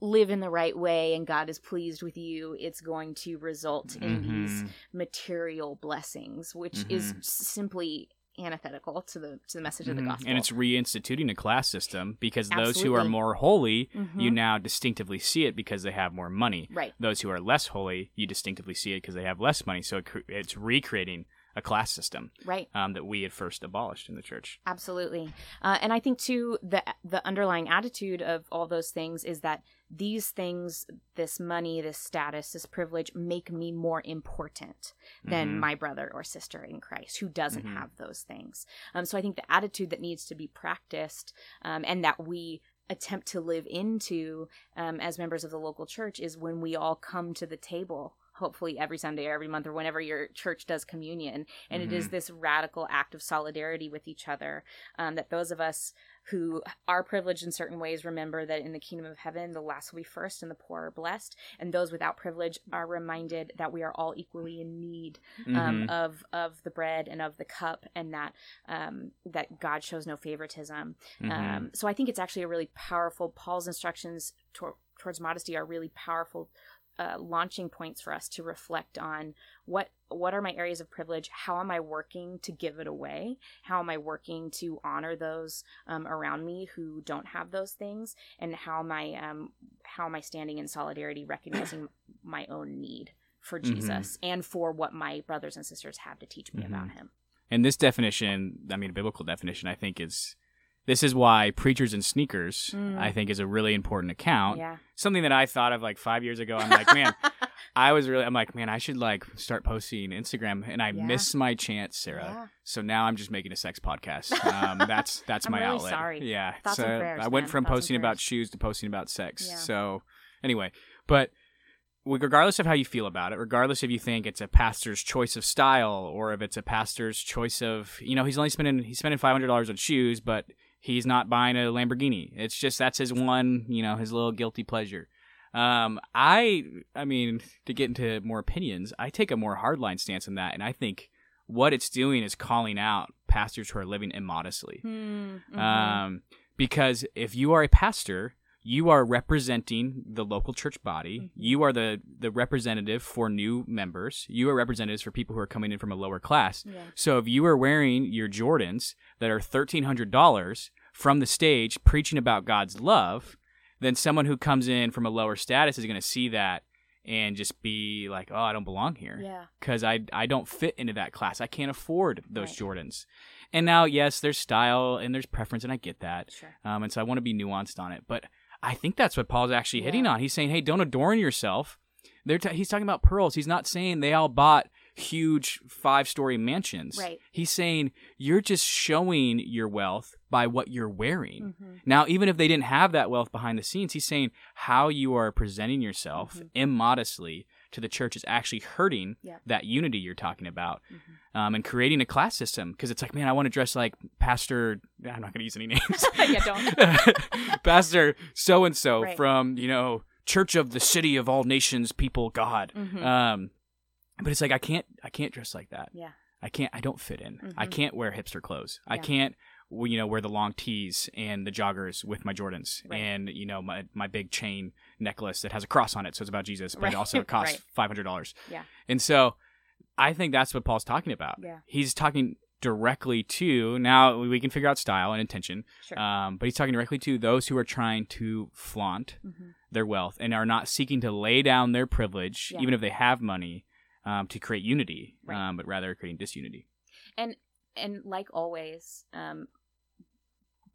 [SPEAKER 2] live in the right way and God is pleased with you, it's going to result in these
[SPEAKER 1] Mhm.
[SPEAKER 2] material blessings, which is
[SPEAKER 1] Mhm.
[SPEAKER 2] s- simply antithetical to the to the message of the
[SPEAKER 1] Mhm.
[SPEAKER 2] gospel.
[SPEAKER 1] And it's reinstituting a class system because those who are more holy, you
[SPEAKER 2] Mhm.
[SPEAKER 1] now distinctively see it because they have more money.
[SPEAKER 2] right.
[SPEAKER 1] Those who are less holy, you distinctively see it because they have less money. So it, it's recreating a class system
[SPEAKER 2] Right.
[SPEAKER 1] um, that we had first abolished in the church.
[SPEAKER 2] Absolutely. Uh, and I think too the the underlying attitude of all those things is that these things, this money, this status, this privilege, make me more important than
[SPEAKER 1] Mhm.
[SPEAKER 2] my brother or sister in Christ who doesn't
[SPEAKER 1] Mhm.
[SPEAKER 2] have those things. Um, so I think the attitude that needs to be practiced um, and that we attempt to live into um, as members of the local church is when we all come to the table hopefully every sunday or every month or whenever your church does communion and it is this radical act of solidarity with each other um, that those of us who are privileged in certain ways remember that in the kingdom of heaven the last will be first and the poor are blessed and those without privilege are reminded that we are all equally in need um,
[SPEAKER 1] Mhm.
[SPEAKER 2] of of the bread and of the cup, and that um, that God shows no favoritism.
[SPEAKER 1] Mhm.
[SPEAKER 2] Um, so I think it's actually a really powerful. Paul's instructions tor- towards modesty are really powerful. Uh, launching points for us to reflect on what what are my areas of privilege how am i working to give it away how am i working to honor those um, around me who don't have those things and how am i um, how am i standing in solidarity recognizing my own need for
[SPEAKER 1] Mhm.
[SPEAKER 2] jesus and for what my brothers and sisters have to teach me
[SPEAKER 1] Mhm.
[SPEAKER 2] about him
[SPEAKER 1] And this definition, I mean, a biblical definition, I think is this is why preachers and sneakers,
[SPEAKER 2] Mm.
[SPEAKER 1] I think, is a really important account.
[SPEAKER 2] yeah
[SPEAKER 1] Something that I thought of like five years ago. I'm like, man, I was really, I'm like, man, I should like start posting Instagram, and I
[SPEAKER 2] Yeah.
[SPEAKER 1] missed my chance, Sarah.
[SPEAKER 2] Yeah.
[SPEAKER 1] So now I'm just making a sex podcast. Um, that's that's my
[SPEAKER 2] really
[SPEAKER 1] outlet.
[SPEAKER 2] sorry.
[SPEAKER 1] Yeah.
[SPEAKER 2] Thoughts
[SPEAKER 1] so
[SPEAKER 2] prayers,
[SPEAKER 1] I went
[SPEAKER 2] man.
[SPEAKER 1] from
[SPEAKER 2] Thoughts
[SPEAKER 1] posting about shoes to posting about sex.
[SPEAKER 2] Yeah.
[SPEAKER 1] So anyway, but regardless of how you feel about it, regardless if you think it's a pastor's choice of style or if it's a pastor's choice of, you know, he's only spending he's spending five hundred dollars on shoes, but he's not buying a Lamborghini. It's just that's his one, you know, his little guilty pleasure. Um, I, I mean, to get into more opinions, I take a more hardline stance on that, and I think what it's doing is calling out pastors who are living immodestly.
[SPEAKER 2] Hmm, mhm.
[SPEAKER 1] Um, because if you are a pastor, you are representing the local church body.
[SPEAKER 2] Mhm.
[SPEAKER 1] You are the the representative for new members. You are representatives for people who are coming in from a lower class.
[SPEAKER 2] yeah.
[SPEAKER 1] So if you are wearing your Jordans that are thirteen hundred dollars from the stage preaching about God's love, then someone who comes in from a lower status is going to see that and just be like, "Oh, I don't belong here."
[SPEAKER 2] Yeah.
[SPEAKER 1] because I I don't fit into that class. I can't afford those
[SPEAKER 2] Right.
[SPEAKER 1] Jordans. And now, yes, there's style and there's preference, and I get that.
[SPEAKER 2] Sure.
[SPEAKER 1] Um, and so I want to be nuanced on it. But I think that's what Paul's actually hitting
[SPEAKER 2] Yeah.
[SPEAKER 1] on. He's saying, hey, don't adorn yourself. They're t- he's talking about pearls. He's not saying they all bought huge five story mansions.
[SPEAKER 2] Right.
[SPEAKER 1] He's saying you're just showing your wealth by what you're wearing.
[SPEAKER 2] Mhm.
[SPEAKER 1] Now, even if they didn't have that wealth behind the scenes, he's saying how you are presenting yourself
[SPEAKER 2] Mhm.
[SPEAKER 1] immodestly to the church is actually hurting
[SPEAKER 2] Yep.
[SPEAKER 1] that unity you're talking about
[SPEAKER 2] Mhm.
[SPEAKER 1] um, and creating a class system. Because it's like, man, I want to dress like Pastor, I'm not going to use any names.
[SPEAKER 2] Yeah,
[SPEAKER 1] don't. Pastor so and so from, you know, Church of the City of All Nations People God.
[SPEAKER 2] Mhm.
[SPEAKER 1] Um, but it's like, I can't, I can't dress like that.
[SPEAKER 2] Yeah.
[SPEAKER 1] I can't. I don't fit in. I
[SPEAKER 2] Mhm.
[SPEAKER 1] can't wear hipster clothes. I can't, you know, wear the long tees and the joggers with my Jordans
[SPEAKER 2] Right.
[SPEAKER 1] and you know my my big chain necklace that has a cross on it, so it's about Jesus, but
[SPEAKER 2] Right.
[SPEAKER 1] also it costs
[SPEAKER 2] Right.
[SPEAKER 1] five hundred dollars.
[SPEAKER 2] Yeah.
[SPEAKER 1] And so, I think that's what Paul's talking about.
[SPEAKER 2] Yeah.
[SPEAKER 1] He's talking directly to now we can figure out style and intention,
[SPEAKER 2] Sure.
[SPEAKER 1] um, but he's talking directly to those who are trying to flaunt
[SPEAKER 2] Mhm.
[SPEAKER 1] their wealth and are not seeking to lay down their privilege,
[SPEAKER 2] Yeah.
[SPEAKER 1] even if they have money, um, to create unity, um, but rather creating disunity.
[SPEAKER 2] and and like always um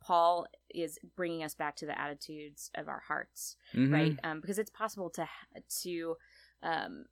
[SPEAKER 2] paul is bringing us back to the attitudes of our hearts
[SPEAKER 1] Mhm.
[SPEAKER 2] right um because it's possible to to um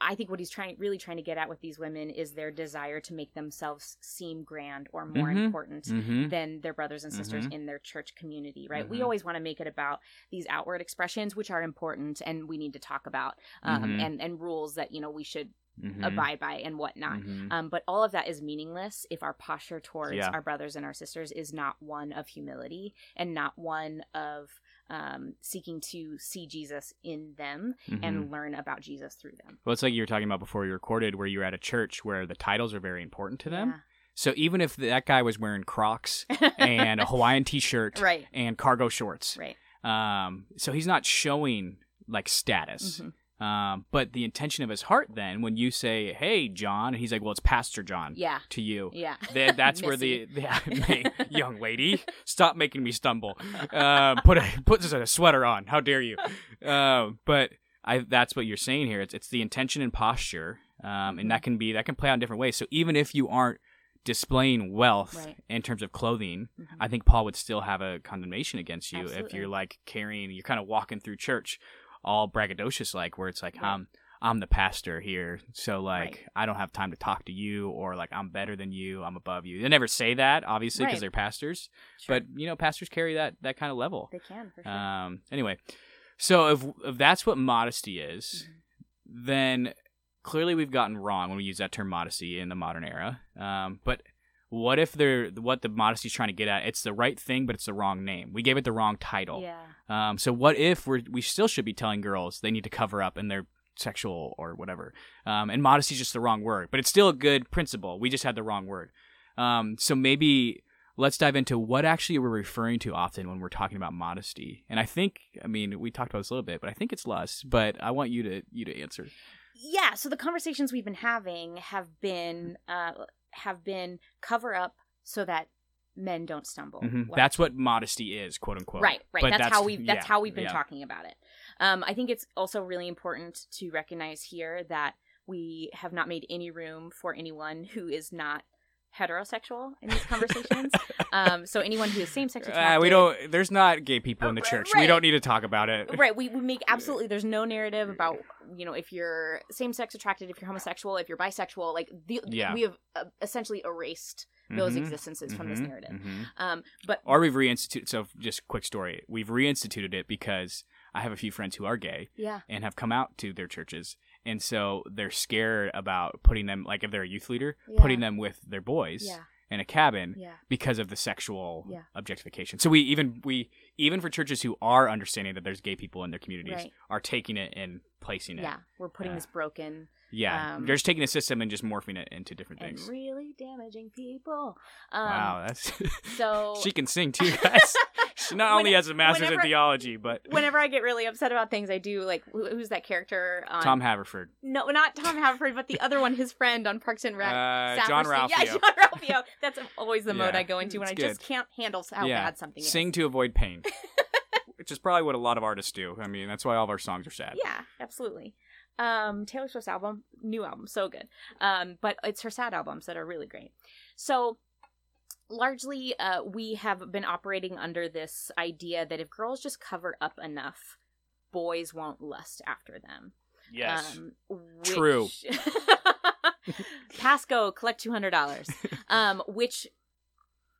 [SPEAKER 2] I think what he's trying, really trying to get at with these women, is their desire to make themselves seem grand or more
[SPEAKER 1] Mhm.
[SPEAKER 2] important
[SPEAKER 1] Mhm.
[SPEAKER 2] than their brothers and sisters
[SPEAKER 1] Mhm.
[SPEAKER 2] in their church community. Right? We always want to make it about these outward expressions, which are important, and we need to talk about, um,
[SPEAKER 1] Mhm.
[SPEAKER 2] and and rules that you know we should
[SPEAKER 1] Mhm.
[SPEAKER 2] abide by and whatnot.
[SPEAKER 1] Mhm.
[SPEAKER 2] Um, but all of that is meaningless if our posture towards
[SPEAKER 1] Yeah.
[SPEAKER 2] our brothers and our sisters is not one of humility and not one of um, seeking to see Jesus in them
[SPEAKER 1] Mhm.
[SPEAKER 2] and learn about Jesus through them.
[SPEAKER 1] Well, it's like you were talking about before we recorded, where you're at a church where the titles are very important to them.
[SPEAKER 2] Yeah.
[SPEAKER 1] So even if that guy was wearing Crocs and a Hawaiian T-shirt
[SPEAKER 2] right,
[SPEAKER 1] and cargo shorts,
[SPEAKER 2] right.
[SPEAKER 1] um, so he's not showing like status.
[SPEAKER 2] Mhm.
[SPEAKER 1] Um, but the intention of his heart, then, when you say, "Hey, John," and he's like, "Well, it's Pastor John
[SPEAKER 2] Yeah,
[SPEAKER 1] to you,"
[SPEAKER 2] yeah.
[SPEAKER 1] then that's where the, the young lady stop making me stumble. Uh, put a put a sweater on. How dare you? Um, but I that's what you're saying here. It's it's the intention and posture, um, and that can be that can play out in different ways. So even if you aren't displaying wealth
[SPEAKER 2] Right.
[SPEAKER 1] in terms of clothing,
[SPEAKER 2] Mhm.
[SPEAKER 1] I think Paul would still have a condemnation against you if you're like carrying, you're kind of walking through church all braggadocious like, where it's like, um, I'm the pastor here, so like
[SPEAKER 2] Right.
[SPEAKER 1] I don't have time to talk to you, or like I'm better than you, I'm above you. They never say that, obviously, because
[SPEAKER 2] Right.
[SPEAKER 1] they're pastors.
[SPEAKER 2] Sure.
[SPEAKER 1] But you know, pastors carry that that kind of level.
[SPEAKER 2] they can for sure.
[SPEAKER 1] Um, anyway, so if if that's what modesty is,
[SPEAKER 2] Mhm.
[SPEAKER 1] then clearly we've gotten wrong when we use that term modesty in the modern era. Um, but what if they're what the modesty is trying to get at? It's the right thing, but it's the wrong name. We gave it the wrong title.
[SPEAKER 2] Yeah,
[SPEAKER 1] Um, so what if we're we still should be telling girls they need to cover up in their sexual or whatever? Um, and modesty is just the wrong word, but it's still a good principle. We just had the wrong word. Um, so maybe let's dive into what actually we're referring to often when we're talking about modesty. And I think, I mean, we talked about this a little bit, but I think it's lust. But I want you to you to answer.
[SPEAKER 2] yeah. So the conversations we've been having have been uh, have been cover up so that men don't stumble.
[SPEAKER 1] Mhm.
[SPEAKER 2] Like-
[SPEAKER 1] That's what modesty is, quote unquote.
[SPEAKER 2] Right, right.
[SPEAKER 1] But
[SPEAKER 2] That's, how we've that's
[SPEAKER 1] yeah,
[SPEAKER 2] how we've been
[SPEAKER 1] yeah.
[SPEAKER 2] talking about it. Um, I think it's also really important to recognize here that we have not made any room for anyone who is not heterosexual in these conversations. um, so anyone who is same sex
[SPEAKER 1] Uh,
[SPEAKER 2] attracted,
[SPEAKER 1] we don't. There's not gay people in the
[SPEAKER 2] Uh,
[SPEAKER 1] church.
[SPEAKER 2] right.
[SPEAKER 1] We don't need to talk about it.
[SPEAKER 2] right we, we make absolutely there's no narrative about you know if you're same sex attracted if you're homosexual if you're bisexual like the,
[SPEAKER 1] Yeah.
[SPEAKER 2] we have uh, essentially erased those
[SPEAKER 1] Mhm,
[SPEAKER 2] existences from this
[SPEAKER 1] mhm,
[SPEAKER 2] narrative
[SPEAKER 1] mhm.
[SPEAKER 2] um but
[SPEAKER 1] Or we've reinstituted. So just quick story. We've reinstituted it because I have a few friends who are gay
[SPEAKER 2] yeah
[SPEAKER 1] and have come out to their churches, and so they're scared about putting them like if they're a youth leader,
[SPEAKER 2] Yeah.
[SPEAKER 1] putting them with their boys
[SPEAKER 2] yeah
[SPEAKER 1] in a cabin
[SPEAKER 2] yeah
[SPEAKER 1] because of the sexual
[SPEAKER 2] Yeah.
[SPEAKER 1] objectification. So we even we even for churches who are understanding that there's gay people in their communities
[SPEAKER 2] Right.
[SPEAKER 1] are taking it and placing it.
[SPEAKER 2] yeah we're putting
[SPEAKER 1] Uh,
[SPEAKER 2] this broken
[SPEAKER 1] Yeah,
[SPEAKER 2] Um,
[SPEAKER 1] they're just taking a system and just morphing it into different things.
[SPEAKER 2] really damaging people um
[SPEAKER 1] wow, that's
[SPEAKER 2] so
[SPEAKER 1] she can sing too, guys. she not only has a master's in theology, but
[SPEAKER 2] whenever i get really upset about things i do like who- who's that character on
[SPEAKER 1] Tom Haverford,
[SPEAKER 2] no not tom haverford but the other one his friend on parks and rec
[SPEAKER 1] uh,
[SPEAKER 2] Jean.
[SPEAKER 1] Ralphio.
[SPEAKER 2] Yeah, John Ralphio. That's always the mode
[SPEAKER 1] Yeah,
[SPEAKER 2] I go into when I just can't handle how
[SPEAKER 1] Yeah,
[SPEAKER 2] bad something is.
[SPEAKER 1] Sing to avoid pain, which is probably what a lot of artists do. I mean, that's why all of our songs are sad.
[SPEAKER 2] Yeah, absolutely. Um, Taylor Swift's album, new album, so good. Um, but it's her sad albums that are really great. So largely, uh, we have been operating under this idea that if girls just cover up enough, boys won't lust after them.
[SPEAKER 1] Yes.
[SPEAKER 2] Um,
[SPEAKER 1] True.
[SPEAKER 2] which- Pass Go, collect two hundred dollars. Um, which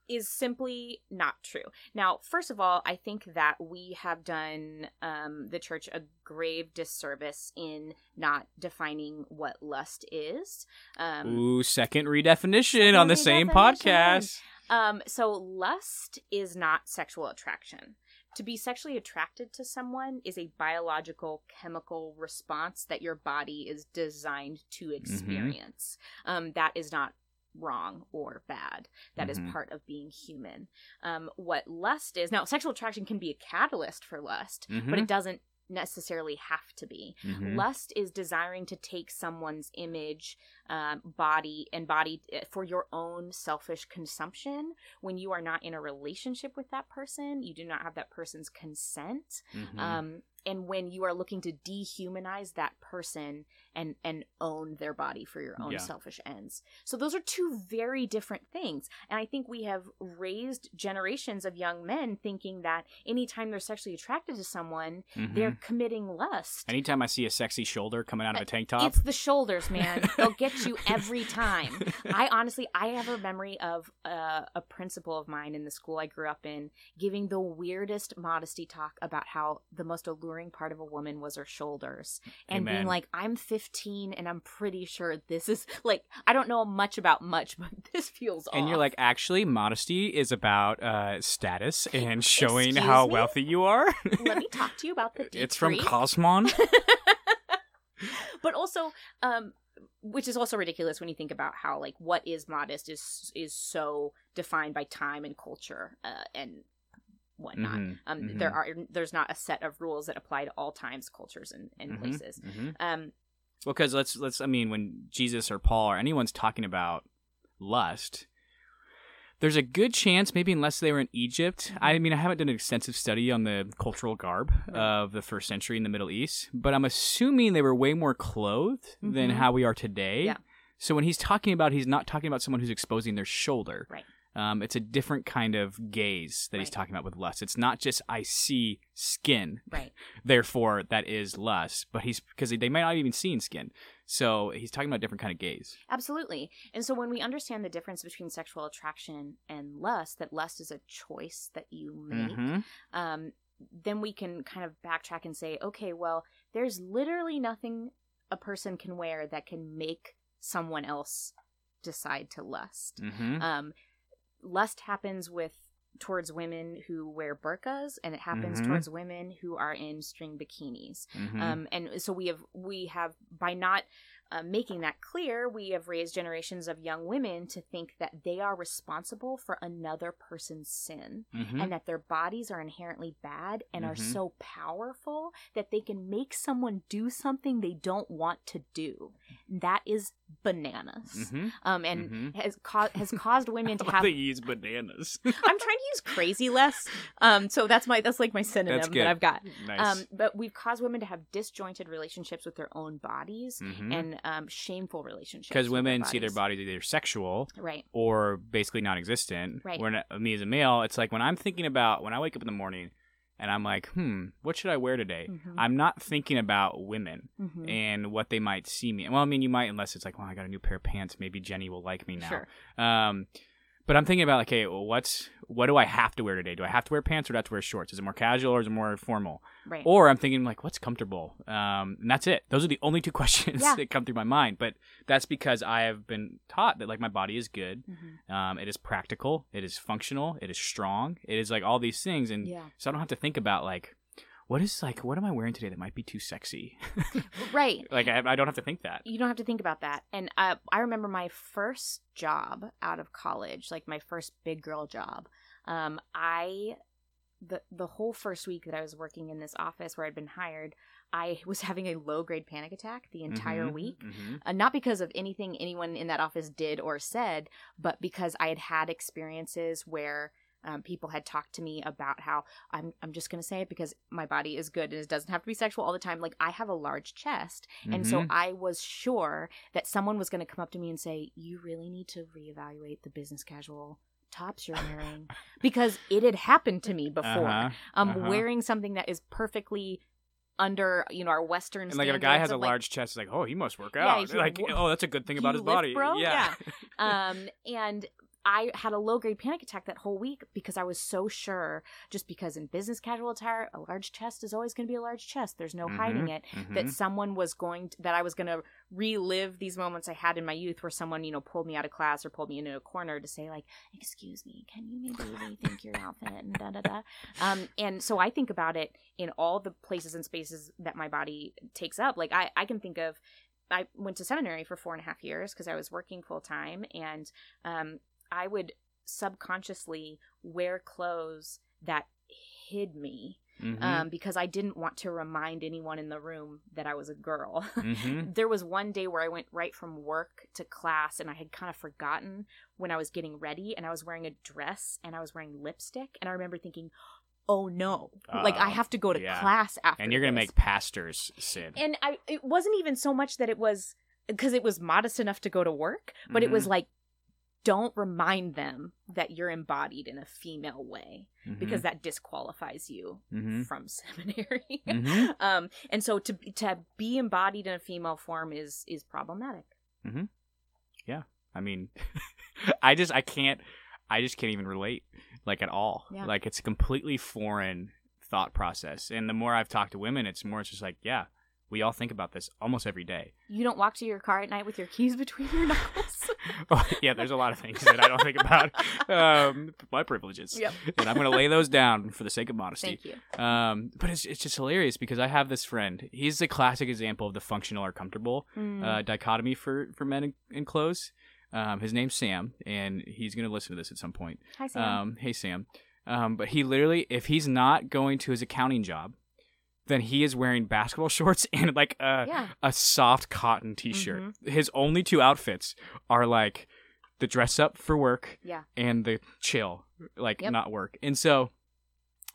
[SPEAKER 2] is simply not true. Now, first of all, I think that we have done um, the church a grave disservice in not defining what lust is. Um,
[SPEAKER 1] Ooh, second redefinition
[SPEAKER 2] Second
[SPEAKER 1] on the same podcast.
[SPEAKER 2] Um, so lust is not sexual attraction. To be sexually attracted to someone is a biological chemical response that your body is designed to experience. Um, that is not wrong or bad. That is
[SPEAKER 1] Mhm.
[SPEAKER 2] part of being human. Um, what lust is now, sexual attraction can be a catalyst for lust, but
[SPEAKER 1] Mhm.
[SPEAKER 2] it doesn't necessarily have to be.
[SPEAKER 1] Mhm.
[SPEAKER 2] Lust is desiring to take someone's image, um, body, and body uh, for your own selfish consumption. When you are not in a relationship with that person, you do not have that person's consent.
[SPEAKER 1] Mhm.
[SPEAKER 2] Um, and when you are looking to dehumanize that person and and own their body for your own
[SPEAKER 1] Yeah.
[SPEAKER 2] selfish ends so those are two very different things and i think we have raised generations of young men thinking that anytime they're sexually attracted to someone
[SPEAKER 1] Mhm.
[SPEAKER 2] they're committing lust
[SPEAKER 1] Anytime I see a sexy shoulder coming out of a tank top,
[SPEAKER 2] it's the shoulders, man. They'll get you every time. I honestly, I have a memory of uh, a principal of mine in the school I grew up in giving the weirdest modesty talk about how the most alluring part of a woman was her shoulders, and being like, "I'm 15 and I'm pretty sure this is like I don't know much about much, but this feels."
[SPEAKER 1] and you're like, actually, modesty is about uh, status and showing
[SPEAKER 2] Excuse
[SPEAKER 1] how
[SPEAKER 2] me?
[SPEAKER 1] wealthy you are.
[SPEAKER 2] "Let me talk to you about the
[SPEAKER 1] it's from. Cosmon.
[SPEAKER 2] but also um which is also ridiculous when you think about how like what is modest is is so defined by time and culture uh, and whatnot
[SPEAKER 1] Mhm,
[SPEAKER 2] um
[SPEAKER 1] mhm.
[SPEAKER 2] there are there's not a set of rules that apply to all times cultures and, and
[SPEAKER 1] Mhm,
[SPEAKER 2] places
[SPEAKER 1] mhm.
[SPEAKER 2] um
[SPEAKER 1] Well, because let's let's I mean, when Jesus or Paul or anyone's talking about lust, there's a good chance, maybe unless they were in Egypt.
[SPEAKER 2] Mm-hmm.
[SPEAKER 1] I mean, I haven't done an extensive study on the cultural garb of the first century in the Middle East, but I'm assuming they were way more clothed than
[SPEAKER 2] Mhm.
[SPEAKER 1] how we are today.
[SPEAKER 2] Yeah.
[SPEAKER 1] So when he's talking about, he's not talking about someone who's exposing their shoulder.
[SPEAKER 2] Right.
[SPEAKER 1] Um, it's a different kind of gaze that he's talking about with lust. It's not just I see skin
[SPEAKER 2] right
[SPEAKER 1] therefore that is lust but he's because they might not even seen skin so he's talking about a different kind of gaze
[SPEAKER 2] absolutely and so when we understand the difference between sexual attraction and lust that lust is a choice that you make
[SPEAKER 1] Mhm.
[SPEAKER 2] um, then we can kind of backtrack and say, okay, well, there's literally nothing a person can wear that can make someone else decide to lust.
[SPEAKER 1] Mhm.
[SPEAKER 2] Um, lust happens with towards women who wear burqas, and it happens
[SPEAKER 1] Mhm.
[SPEAKER 2] towards women who are in string bikinis.
[SPEAKER 1] Mhm.
[SPEAKER 2] Um, and so we have we have by not uh, making that clear, we have raised generations of young women to think that they are responsible for another person's sin
[SPEAKER 1] Mhm.
[SPEAKER 2] and that their bodies are inherently bad and are
[SPEAKER 1] Mhm.
[SPEAKER 2] so powerful that they can make someone do something they don't want to do. That is bananas.
[SPEAKER 1] Mhm.
[SPEAKER 2] Um, and
[SPEAKER 1] Mhm.
[SPEAKER 2] has caused has caused women to have.
[SPEAKER 1] to use bananas
[SPEAKER 2] I'm trying to use crazy less. Um, so that's my that's like my synonym that I've got.
[SPEAKER 1] nice
[SPEAKER 2] Um, but we've caused women to have disjointed relationships with their own bodies
[SPEAKER 1] Mhm.
[SPEAKER 2] and um, shameful relationships
[SPEAKER 1] because women see their
[SPEAKER 2] bodies.
[SPEAKER 1] bodies either sexual
[SPEAKER 2] right
[SPEAKER 1] or basically non-existent.
[SPEAKER 2] Right.
[SPEAKER 1] When uh, me as a male, it's like when I'm thinking about when I wake up in the morning and I'm like, hmm, what should I wear today?
[SPEAKER 2] Mhm.
[SPEAKER 1] I'm not thinking about women
[SPEAKER 2] Mhm.
[SPEAKER 1] and what they might see me. Well, I mean, you might unless it's like, well, I got a new pair of pants. Maybe Jenny will like me now.
[SPEAKER 2] Sure.
[SPEAKER 1] Um, but I'm thinking about like, hey, well, what's what do I have to wear today? Do I have to wear pants or do I have to wear shorts? Is it more casual or is it more formal?
[SPEAKER 2] Right.
[SPEAKER 1] Or I'm thinking like, what's comfortable? Um, and that's it. Those are the only two questions
[SPEAKER 2] Yeah.
[SPEAKER 1] that come through my mind. But that's because I have been taught that like my body is good.
[SPEAKER 2] Mhm.
[SPEAKER 1] Um, it is practical. It is functional. It is strong. It is like all these things, and
[SPEAKER 2] Yeah.
[SPEAKER 1] so I don't have to think about like, what is like, what am I wearing today that might be too sexy?
[SPEAKER 2] Right.
[SPEAKER 1] like I, I don't have to think that.
[SPEAKER 2] You don't have to think about that. And uh, I remember my first job out of college, like my first big girl job. Um, I the the whole first week that I was working in this office where I'd been hired, I was having a low grade panic attack the entire
[SPEAKER 1] Mhm,
[SPEAKER 2] week.
[SPEAKER 1] mhm.
[SPEAKER 2] Uh, not because of anything anyone in that office did or said, but because I had had experiences where um, people had talked to me about how I'm, I'm just going to say it because my body is good and it doesn't have to be sexual all the time. Like, I have a large chest. And so
[SPEAKER 1] Mhm.
[SPEAKER 2] I was sure that someone was going to come up to me and say, You really need to reevaluate the business casual tops you're wearing because it had happened to me before.
[SPEAKER 1] Uh-huh,
[SPEAKER 2] Um,
[SPEAKER 1] uh-huh.
[SPEAKER 2] wearing something that is perfectly under, you know, our Western
[SPEAKER 1] And like if a guy has a
[SPEAKER 2] like,
[SPEAKER 1] large chest, it's like, oh, he must work
[SPEAKER 2] Yeah,
[SPEAKER 1] out.
[SPEAKER 2] he-
[SPEAKER 1] like, oh, that's a good thing about his
[SPEAKER 2] lift,
[SPEAKER 1] body.
[SPEAKER 2] bro?
[SPEAKER 1] Yeah.
[SPEAKER 2] um and i had a low grade panic attack that whole week because i was so sure just because in business casual attire a large chest is always going to be a large chest. There's no hiding it. That
[SPEAKER 1] Mhm.
[SPEAKER 2] someone was going to, that i was going to relive these moments i had in my youth where someone you know pulled me out of class or pulled me into a corner to say like excuse me can you maybe rethink your outfit? and da da da. Um and so i think about it in all the places and spaces that my body takes up. Like i i can think of I went to seminary for four and a half years because I was working full time, and um, I would subconsciously wear clothes that hid me
[SPEAKER 1] Mhm.
[SPEAKER 2] um, because I didn't want to remind anyone in the room that I was a girl.
[SPEAKER 1] Mhm.
[SPEAKER 2] there was one day where I went right from work to class, and I had kind of forgotten when I was getting ready, and I was wearing a dress and I was wearing lipstick, and I remember thinking, "Oh no! like I
[SPEAKER 1] Oh,
[SPEAKER 2] have to go to
[SPEAKER 1] yeah.
[SPEAKER 2] class after."
[SPEAKER 1] and you're gonna
[SPEAKER 2] this."
[SPEAKER 1] make pastors sin.
[SPEAKER 2] and I it wasn't even so much that it was because it was modest enough to go to work, but it was
[SPEAKER 1] Mhm.
[SPEAKER 2] like don't remind them that you're embodied in a female way
[SPEAKER 1] Mhm.
[SPEAKER 2] because that disqualifies you
[SPEAKER 1] Mhm.
[SPEAKER 2] from seminary.
[SPEAKER 1] Mhm.
[SPEAKER 2] um and so to to be embodied in a female form is is problematic.
[SPEAKER 1] Yeah, I mean, I just I can't I just can't even relate like at all.
[SPEAKER 2] Yeah.
[SPEAKER 1] Like it's a completely foreign thought process. And the more I've talked to women, it's more it's just like, yeah, we all think about this almost every day.
[SPEAKER 2] You don't walk to your car at night with your keys between your knuckles.
[SPEAKER 1] oh, yeah, there's a lot of things that I don't think about. Um, my privileges.
[SPEAKER 2] Yep.
[SPEAKER 1] And I'm going to lay those down for the sake of modesty.
[SPEAKER 2] Thank you.
[SPEAKER 1] Um, but it's, it's just hilarious because I have this friend. He's the classic example of the functional or comfortable
[SPEAKER 2] Mm.
[SPEAKER 1] uh, dichotomy for, for men in, in clothes. Um, his name's Sam, and he's going to listen to this at some point.
[SPEAKER 2] Hi Sam.
[SPEAKER 1] Um, hey, Sam. Um, but he literally, if he's not going to his accounting job, then he is wearing basketball shorts and like a,
[SPEAKER 2] yeah.
[SPEAKER 1] a soft cotton t-shirt.
[SPEAKER 2] Mm-hmm.
[SPEAKER 1] His only two outfits are like the dress up for work
[SPEAKER 2] Yeah.
[SPEAKER 1] and the chill, like
[SPEAKER 2] Yep.
[SPEAKER 1] not work. And so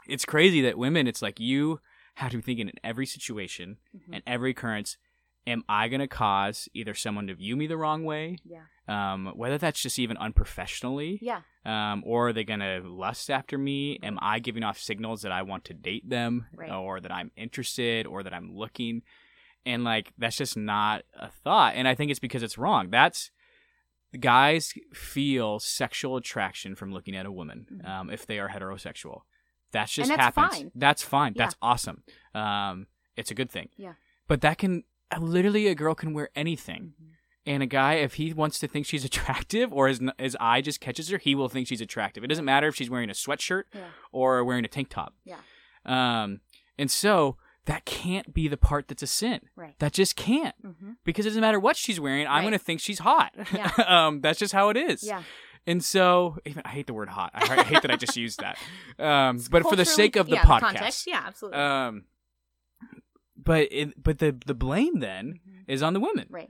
[SPEAKER 1] it's crazy that women, it's like you have to be thinking in every situation
[SPEAKER 2] Mhm.
[SPEAKER 1] and every occurrence, am I going to cause either someone to view me the wrong way,
[SPEAKER 2] Yeah.
[SPEAKER 1] um, whether that's just even unprofessionally,
[SPEAKER 2] Yeah.
[SPEAKER 1] um, or are they going to lust after me? Am I giving off signals that I want to date them,
[SPEAKER 2] Right.
[SPEAKER 1] or that I'm interested, or that I'm looking? And like that's just not a thought. And I think it's because it's wrong. That's guys feel sexual attraction from looking at a woman
[SPEAKER 2] Mhm.
[SPEAKER 1] um, if they are heterosexual. That's just
[SPEAKER 2] And that's
[SPEAKER 1] happens.
[SPEAKER 2] fine.
[SPEAKER 1] That's fine.
[SPEAKER 2] Yeah.
[SPEAKER 1] That's awesome. Um, it's a good thing.
[SPEAKER 2] Yeah.
[SPEAKER 1] But that can literally a girl can wear anything.
[SPEAKER 2] Mhm.
[SPEAKER 1] And a guy, if he wants to think she's attractive or his, his eye just catches her, he will think she's attractive. It doesn't matter if she's wearing a sweatshirt
[SPEAKER 2] Yeah.
[SPEAKER 1] or wearing a tank top.
[SPEAKER 2] Yeah.
[SPEAKER 1] Um, and so that can't be the part that's a sin.
[SPEAKER 2] Right.
[SPEAKER 1] That just can't
[SPEAKER 2] Mm-hmm.
[SPEAKER 1] because it doesn't matter what she's wearing. I'm
[SPEAKER 2] Right.
[SPEAKER 1] going to think she's hot.
[SPEAKER 2] Yeah.
[SPEAKER 1] um, that's just how it is.
[SPEAKER 2] Yeah.
[SPEAKER 1] And so, even I hate the word hot. I, I hate that I just used that. Um, but for the sake of the
[SPEAKER 2] yeah,
[SPEAKER 1] podcast,
[SPEAKER 2] context. Yeah, absolutely.
[SPEAKER 1] um, but it, but the the blame then
[SPEAKER 2] Mhm.
[SPEAKER 1] is on the women.
[SPEAKER 2] Right.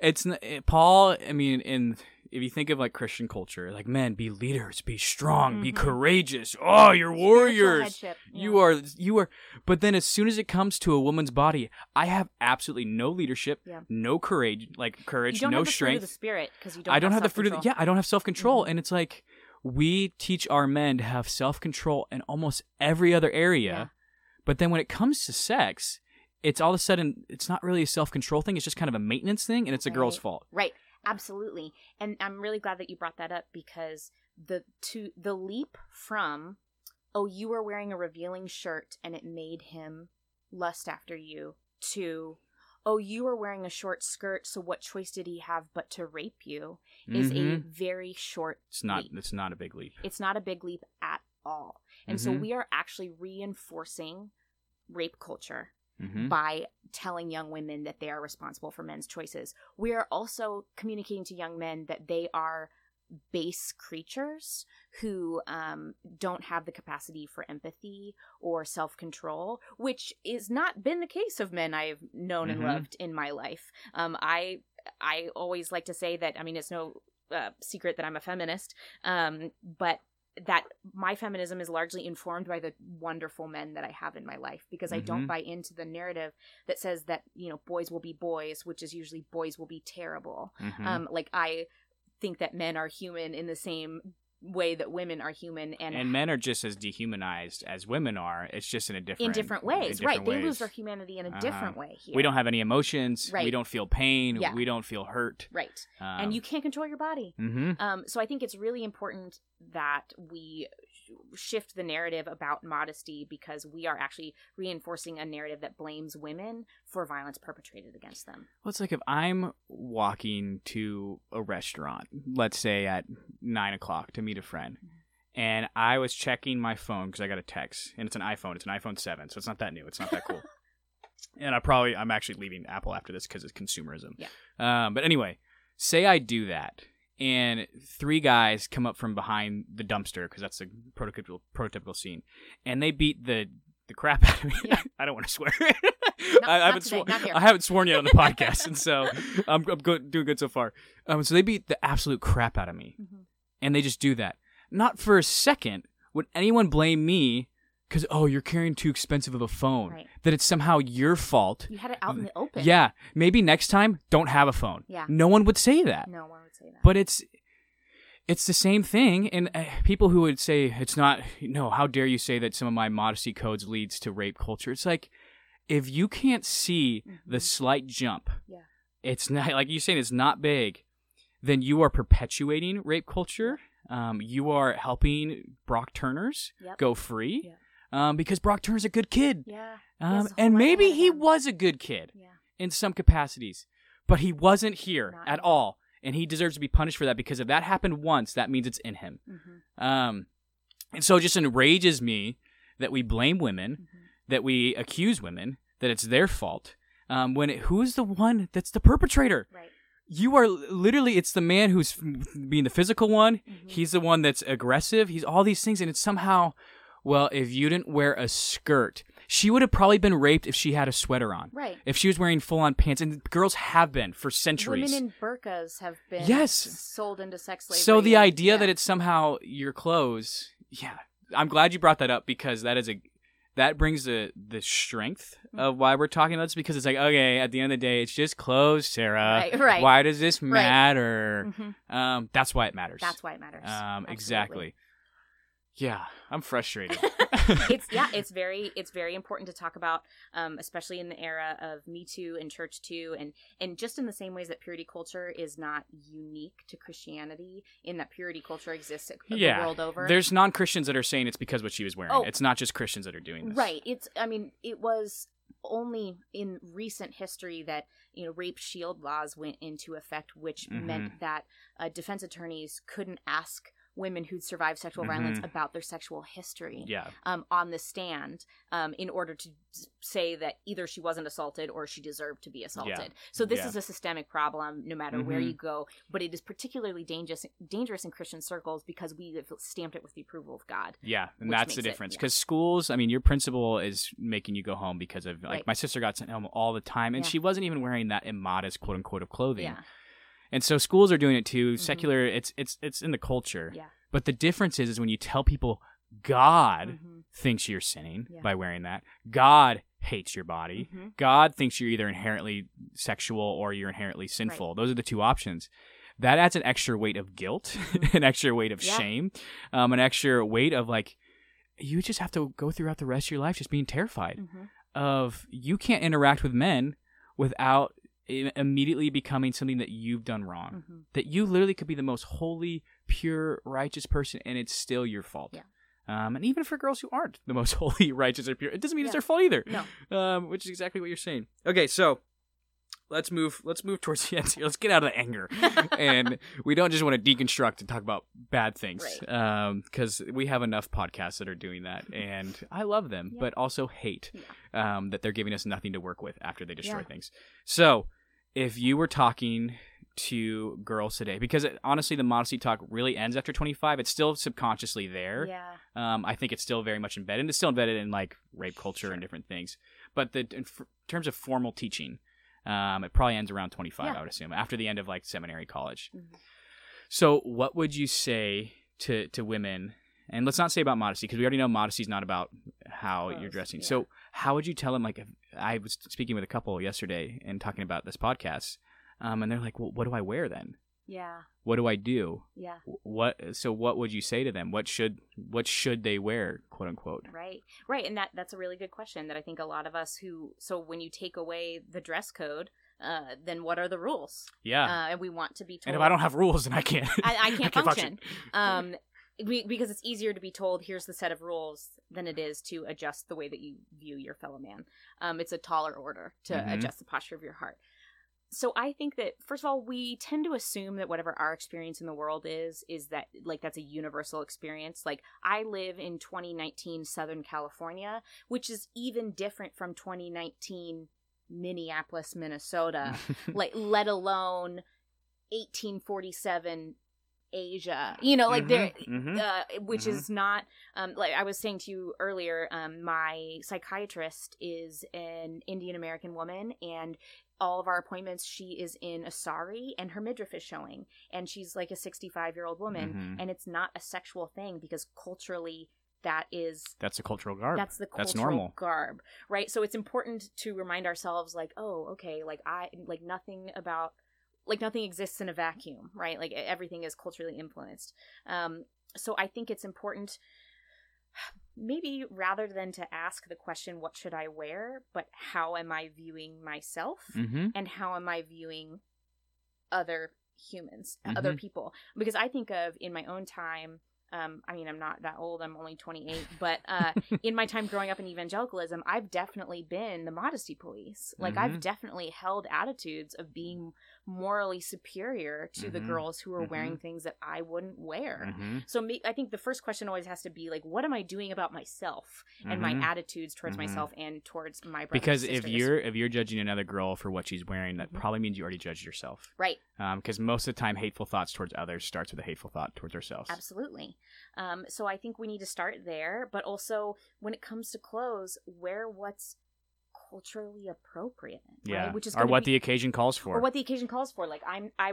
[SPEAKER 1] It's it, Paul. I mean, in if you think of like Christian culture, like men, be leaders, be strong, be
[SPEAKER 2] Mhm.
[SPEAKER 1] courageous. Oh, you're warriors.
[SPEAKER 2] headship,
[SPEAKER 1] You are you are but then as soon as it comes to a woman's body, I have absolutely no leadership,
[SPEAKER 2] Yeah.
[SPEAKER 1] no courage, like courage,
[SPEAKER 2] don't
[SPEAKER 1] no
[SPEAKER 2] have the the
[SPEAKER 1] strength.
[SPEAKER 2] spirit because you don't.
[SPEAKER 1] I don't have, the fruit of
[SPEAKER 2] self-control.
[SPEAKER 1] yeah, I don't have self-control
[SPEAKER 2] Mhm.
[SPEAKER 1] and it's like we teach our men to have self-control in almost every other area.
[SPEAKER 2] Yeah.
[SPEAKER 1] But then when it comes to sex, it's all of a sudden it's not really a self-control thing, it's just kind of a maintenance thing and it's a girl's fault.
[SPEAKER 2] Right. Absolutely. And I'm really glad that you brought that up because the to the leap from oh you were wearing a revealing shirt and it made him lust after you to oh you were wearing a short skirt so what choice did he have but to rape you is a
[SPEAKER 1] Mhm.
[SPEAKER 2] very short
[SPEAKER 1] It's not
[SPEAKER 2] leap.
[SPEAKER 1] it's not a big leap.
[SPEAKER 2] It's not a big leap at all. And so
[SPEAKER 1] Mhm.
[SPEAKER 2] we are actually reinforcing rape culture
[SPEAKER 1] Mhm.
[SPEAKER 2] by telling young women that they are responsible for men's choices. We are also communicating to young men that they are base creatures who um, don't have the capacity for empathy or self control, which is not been the case of men I've known and
[SPEAKER 1] Mhm.
[SPEAKER 2] loved in my life. Um, I I always like to say that I mean it's no uh, secret that I'm a feminist, um, but that my feminism is largely informed by the wonderful men that I have in my life because I don't
[SPEAKER 1] Mhm.
[SPEAKER 2] buy into the narrative that says that you know boys will be boys, which is usually boys will be terrible.
[SPEAKER 1] Mhm.
[SPEAKER 2] Um, like I think that men are human in the same way that women are human, and,
[SPEAKER 1] and men are just as dehumanized as women are. It's just in a different
[SPEAKER 2] in different
[SPEAKER 1] in
[SPEAKER 2] ways, right?
[SPEAKER 1] different
[SPEAKER 2] They lose their humanity in a
[SPEAKER 1] Uh-huh.
[SPEAKER 2] different way here.
[SPEAKER 1] We don't have any emotions. We don't feel pain.
[SPEAKER 2] Yeah.
[SPEAKER 1] We don't feel hurt.
[SPEAKER 2] right,
[SPEAKER 1] Um,
[SPEAKER 2] and you can't control your body.
[SPEAKER 1] hmm
[SPEAKER 2] Um, so I think it's really important that we shift the narrative about modesty because we are actually reinforcing a narrative that blames women for violence perpetrated against them.
[SPEAKER 1] Well, it's like if I'm walking to a restaurant, let's say at nine o'clock to meet a friend,
[SPEAKER 2] Mm-hmm.
[SPEAKER 1] and I was checking my phone because I got a text, and it's an iPhone. It's an iPhone seven, so it's not that new. It's not that cool. and I probably I'm actually leaving Apple after this because it's consumerism.
[SPEAKER 2] Yeah.
[SPEAKER 1] Um, but anyway, say I do that, and three guys come up from behind the dumpster because that's the prototypical prototypical scene, and they beat the the crap out of me.
[SPEAKER 2] Yeah.
[SPEAKER 1] I don't want to swear.
[SPEAKER 2] Not-
[SPEAKER 1] I, haven't
[SPEAKER 2] today,
[SPEAKER 1] sworn. I haven't sworn yet on the podcast, and so I'm, I'm good, doing good so far. Um, so they beat the absolute crap out of me, and they just do that. Not for a second would anyone blame me because oh you're carrying too expensive of a phone.
[SPEAKER 2] Right.
[SPEAKER 1] That it's somehow your fault.
[SPEAKER 2] You had it out in the open.
[SPEAKER 1] Yeah, maybe next time don't have a phone.
[SPEAKER 2] Yeah.
[SPEAKER 1] No one would say that.
[SPEAKER 2] No one would say that.
[SPEAKER 1] But it's it's the same thing and uh, people who would say it's not no how dare you say that some of my modesty codes leads to rape culture it's like if you can't see the
[SPEAKER 2] Mhm.
[SPEAKER 1] slight jump
[SPEAKER 2] Yeah.
[SPEAKER 1] it's not like you're saying it's not big then you are perpetuating rape culture um, you are helping brock turners
[SPEAKER 2] Yep.
[SPEAKER 1] go free
[SPEAKER 2] Yeah.
[SPEAKER 1] um, because brock turner's a good kid
[SPEAKER 2] yeah.
[SPEAKER 1] um,
[SPEAKER 2] has a whole
[SPEAKER 1] and maybe he was a good kid
[SPEAKER 2] Yeah.
[SPEAKER 1] in some capacities, but he wasn't here
[SPEAKER 2] Not
[SPEAKER 1] at all, and he deserves to be punished for that because if that happened once, that means it's in him.
[SPEAKER 2] hmm
[SPEAKER 1] Um, and so it just enrages me that we blame women,
[SPEAKER 2] hmm
[SPEAKER 1] that we accuse women, that it's their fault. Um, when it, who's the one that's the perpetrator?
[SPEAKER 2] Right.
[SPEAKER 1] You are literally it's the man who's f- being the physical one.
[SPEAKER 2] Mhm.
[SPEAKER 1] He's the one that's aggressive. He's all these things, and it's somehow, well, if you didn't wear a skirt, she would have probably been raped if she had a sweater on
[SPEAKER 2] Right.
[SPEAKER 1] if she was wearing full on pants, and girls have been for centuries.
[SPEAKER 2] Women in burqas have been
[SPEAKER 1] Yes.
[SPEAKER 2] sold into sex slavery.
[SPEAKER 1] so the idea
[SPEAKER 2] yeah.
[SPEAKER 1] that it's somehow your clothes, yeah, I'm glad you brought that up because that is a that brings the the strength
[SPEAKER 2] Mm-hmm.
[SPEAKER 1] of why we're talking about this because it's like okay, at the end of the day, it's just clothes, Sarah.
[SPEAKER 2] Right, right.
[SPEAKER 1] Why does this
[SPEAKER 2] Right.
[SPEAKER 1] matter?
[SPEAKER 2] Mhm.
[SPEAKER 1] Um, that's why it matters.
[SPEAKER 2] That's why it matters.
[SPEAKER 1] Um, exactly. Yeah, I'm frustrated.
[SPEAKER 2] it's yeah, it's very it's very important to talk about, um, especially in the era of Me Too and Church Too, and and just in the same ways that purity culture is not unique to Christianity, in that purity culture exists the
[SPEAKER 1] yeah,
[SPEAKER 2] world over.
[SPEAKER 1] There's non Christians that are saying it's because what she was wearing.
[SPEAKER 2] Oh.
[SPEAKER 1] It's not just Christians that are doing this.
[SPEAKER 2] Right. It's I mean, it was only in recent history that, you know, rape shield laws went into effect which
[SPEAKER 1] Mhm.
[SPEAKER 2] meant that uh, defense attorneys couldn't ask women who'd survived sexual violence
[SPEAKER 1] Mhm.
[SPEAKER 2] about their sexual history
[SPEAKER 1] Yeah.
[SPEAKER 2] um, on the stand um, in order to say that either she wasn't assaulted or she deserved to be assaulted. So this
[SPEAKER 1] Yeah.
[SPEAKER 2] is a systemic problem no matter where
[SPEAKER 1] Mhm.
[SPEAKER 2] you go, but it is particularly dangerous dangerous in Christian circles because we have stamped it with the approval of God.
[SPEAKER 1] Yeah, and that's the difference.
[SPEAKER 2] yeah.
[SPEAKER 1] Because schools, I mean, your principal is making you go home because of like
[SPEAKER 2] Right.
[SPEAKER 1] my sister got sent home all the time, and
[SPEAKER 2] Yeah.
[SPEAKER 1] she wasn't even wearing that immodest quote unquote of clothing. And so schools are doing it too.
[SPEAKER 2] Mhm.
[SPEAKER 1] Secular, it's it's it's in the culture.
[SPEAKER 2] Yeah.
[SPEAKER 1] But the difference is, is when you tell people God
[SPEAKER 2] Mhm.
[SPEAKER 1] thinks you're sinning
[SPEAKER 2] Yeah.
[SPEAKER 1] by wearing that. God hates your body.
[SPEAKER 2] Mhm.
[SPEAKER 1] God thinks you're either inherently sexual or you're inherently sinful. Those are the two options. That adds an extra weight of guilt,
[SPEAKER 2] Mhm.
[SPEAKER 1] an extra weight of
[SPEAKER 2] Yeah.
[SPEAKER 1] shame, um, an extra weight of like, you just have to go throughout the rest of your life just being terrified
[SPEAKER 2] Mhm.
[SPEAKER 1] of you can't interact with men without immediately becoming something that you've done wrong.
[SPEAKER 2] Mhm.
[SPEAKER 1] That you literally could be the most holy, pure, righteous person, and it's still your fault.
[SPEAKER 2] Yeah.
[SPEAKER 1] Um, and even for girls who aren't the most holy, righteous, or pure, it doesn't mean it's their fault either.
[SPEAKER 2] No.
[SPEAKER 1] Um, which is exactly what you're saying. Okay, so let's move. Let's move towards the end here. Let's get out of the anger, and we don't just want to deconstruct and talk about bad things,
[SPEAKER 2] Right.
[SPEAKER 1] because we have enough podcasts that are doing that, and I love them,
[SPEAKER 2] Yeah.
[SPEAKER 1] but also hate um, that they're giving us nothing to work with after they destroy
[SPEAKER 2] Yeah.
[SPEAKER 1] things. So, if you were talking to girls today, because it, honestly, the modesty talk really ends after 25, it's still subconsciously there.
[SPEAKER 2] Yeah.
[SPEAKER 1] Um, I think it's still very much embedded. It's still embedded in like rape culture
[SPEAKER 2] Sure.
[SPEAKER 1] and different things. But the in f- terms of formal teaching, um, it probably ends around 25,
[SPEAKER 2] Yeah.
[SPEAKER 1] I would assume, after the end of like seminary college.
[SPEAKER 2] Mhm.
[SPEAKER 1] So, what would you say to to women? And let's not say about modesty because we already know modesty is not about how you're dressing.
[SPEAKER 2] yeah.
[SPEAKER 1] So, how would you tell them? Like, if, I was speaking with a couple yesterday and talking about this podcast, um, and they're like, "Well, what do I wear then?
[SPEAKER 2] Yeah.
[SPEAKER 1] What do I do?
[SPEAKER 2] Yeah.
[SPEAKER 1] What?" So, what would you say to them? What should what should they wear, quote unquote?
[SPEAKER 2] Right. Right. And that that's a really good question that I think a lot of us who so when you take away the dress code, uh, then what are the rules?
[SPEAKER 1] Yeah.
[SPEAKER 2] Uh, and we want to be told
[SPEAKER 1] and if I don't have rules, then I can't.
[SPEAKER 2] I, I can't function. Um, we, because it's easier to be told here's the set of rules than it is to adjust the way that you view your fellow man. Um, it's a taller order to
[SPEAKER 1] Mhm.
[SPEAKER 2] adjust the posture of your heart. So I think that first of all, we tend to assume that whatever our experience in the world is, is that like that's a universal experience. Like I live in 2019 Southern California, which is even different from 2019 Minneapolis, Minnesota like let alone 1847 asia you know like there
[SPEAKER 1] Mhm, mhm.
[SPEAKER 2] uh, which
[SPEAKER 1] Mhm.
[SPEAKER 2] is not um, like I was saying to you earlier. Um, my psychiatrist is an Indian American woman, and all of our appointments, she is in a sari, and her midriff is showing, and she's like a sixty-five year old woman,
[SPEAKER 1] Mhm.
[SPEAKER 2] and it's not a sexual thing because culturally that is
[SPEAKER 1] That's a cultural garb.
[SPEAKER 2] that's the cultural
[SPEAKER 1] That's normal.
[SPEAKER 2] garb right so it's important to remind ourselves like oh okay like i like nothing about like nothing exists in a vacuum right like everything is culturally influenced um so i think it's important maybe rather than to ask the question what should i wear but how am i viewing myself
[SPEAKER 1] mm-hmm.
[SPEAKER 2] and how am i viewing other humans other
[SPEAKER 1] Mhm.
[SPEAKER 2] people because i think of in my own time um, I mean, I'm not that old. I'm only 28. But uh, in my time growing up in evangelicalism, I've definitely been the modesty police. Like, I've
[SPEAKER 1] Mhm.
[SPEAKER 2] definitely held attitudes of being morally superior to the
[SPEAKER 1] Mhm.
[SPEAKER 2] girls who are
[SPEAKER 1] Mhm.
[SPEAKER 2] wearing things that I wouldn't wear.
[SPEAKER 1] Mm-hmm.
[SPEAKER 2] So, me, I think the first question always has to be like, what am I doing about myself and my
[SPEAKER 1] Mhm.
[SPEAKER 2] attitudes towards
[SPEAKER 1] Mhm.
[SPEAKER 2] myself and towards my brothers
[SPEAKER 1] because if you're if you're judging another girl for what she's wearing, that
[SPEAKER 2] Mhm.
[SPEAKER 1] probably means you already judged yourself.
[SPEAKER 2] right,
[SPEAKER 1] Because most of the time, hateful thoughts towards others starts with a hateful thought towards ourselves.
[SPEAKER 2] Absolutely. Um, so I think we need to start there, but also when it comes to clothes, wear what's culturally appropriate,
[SPEAKER 1] Yeah,
[SPEAKER 2] right? Which is
[SPEAKER 1] or what
[SPEAKER 2] be-
[SPEAKER 1] the occasion calls for.
[SPEAKER 2] or what the occasion calls for. Like I'm, I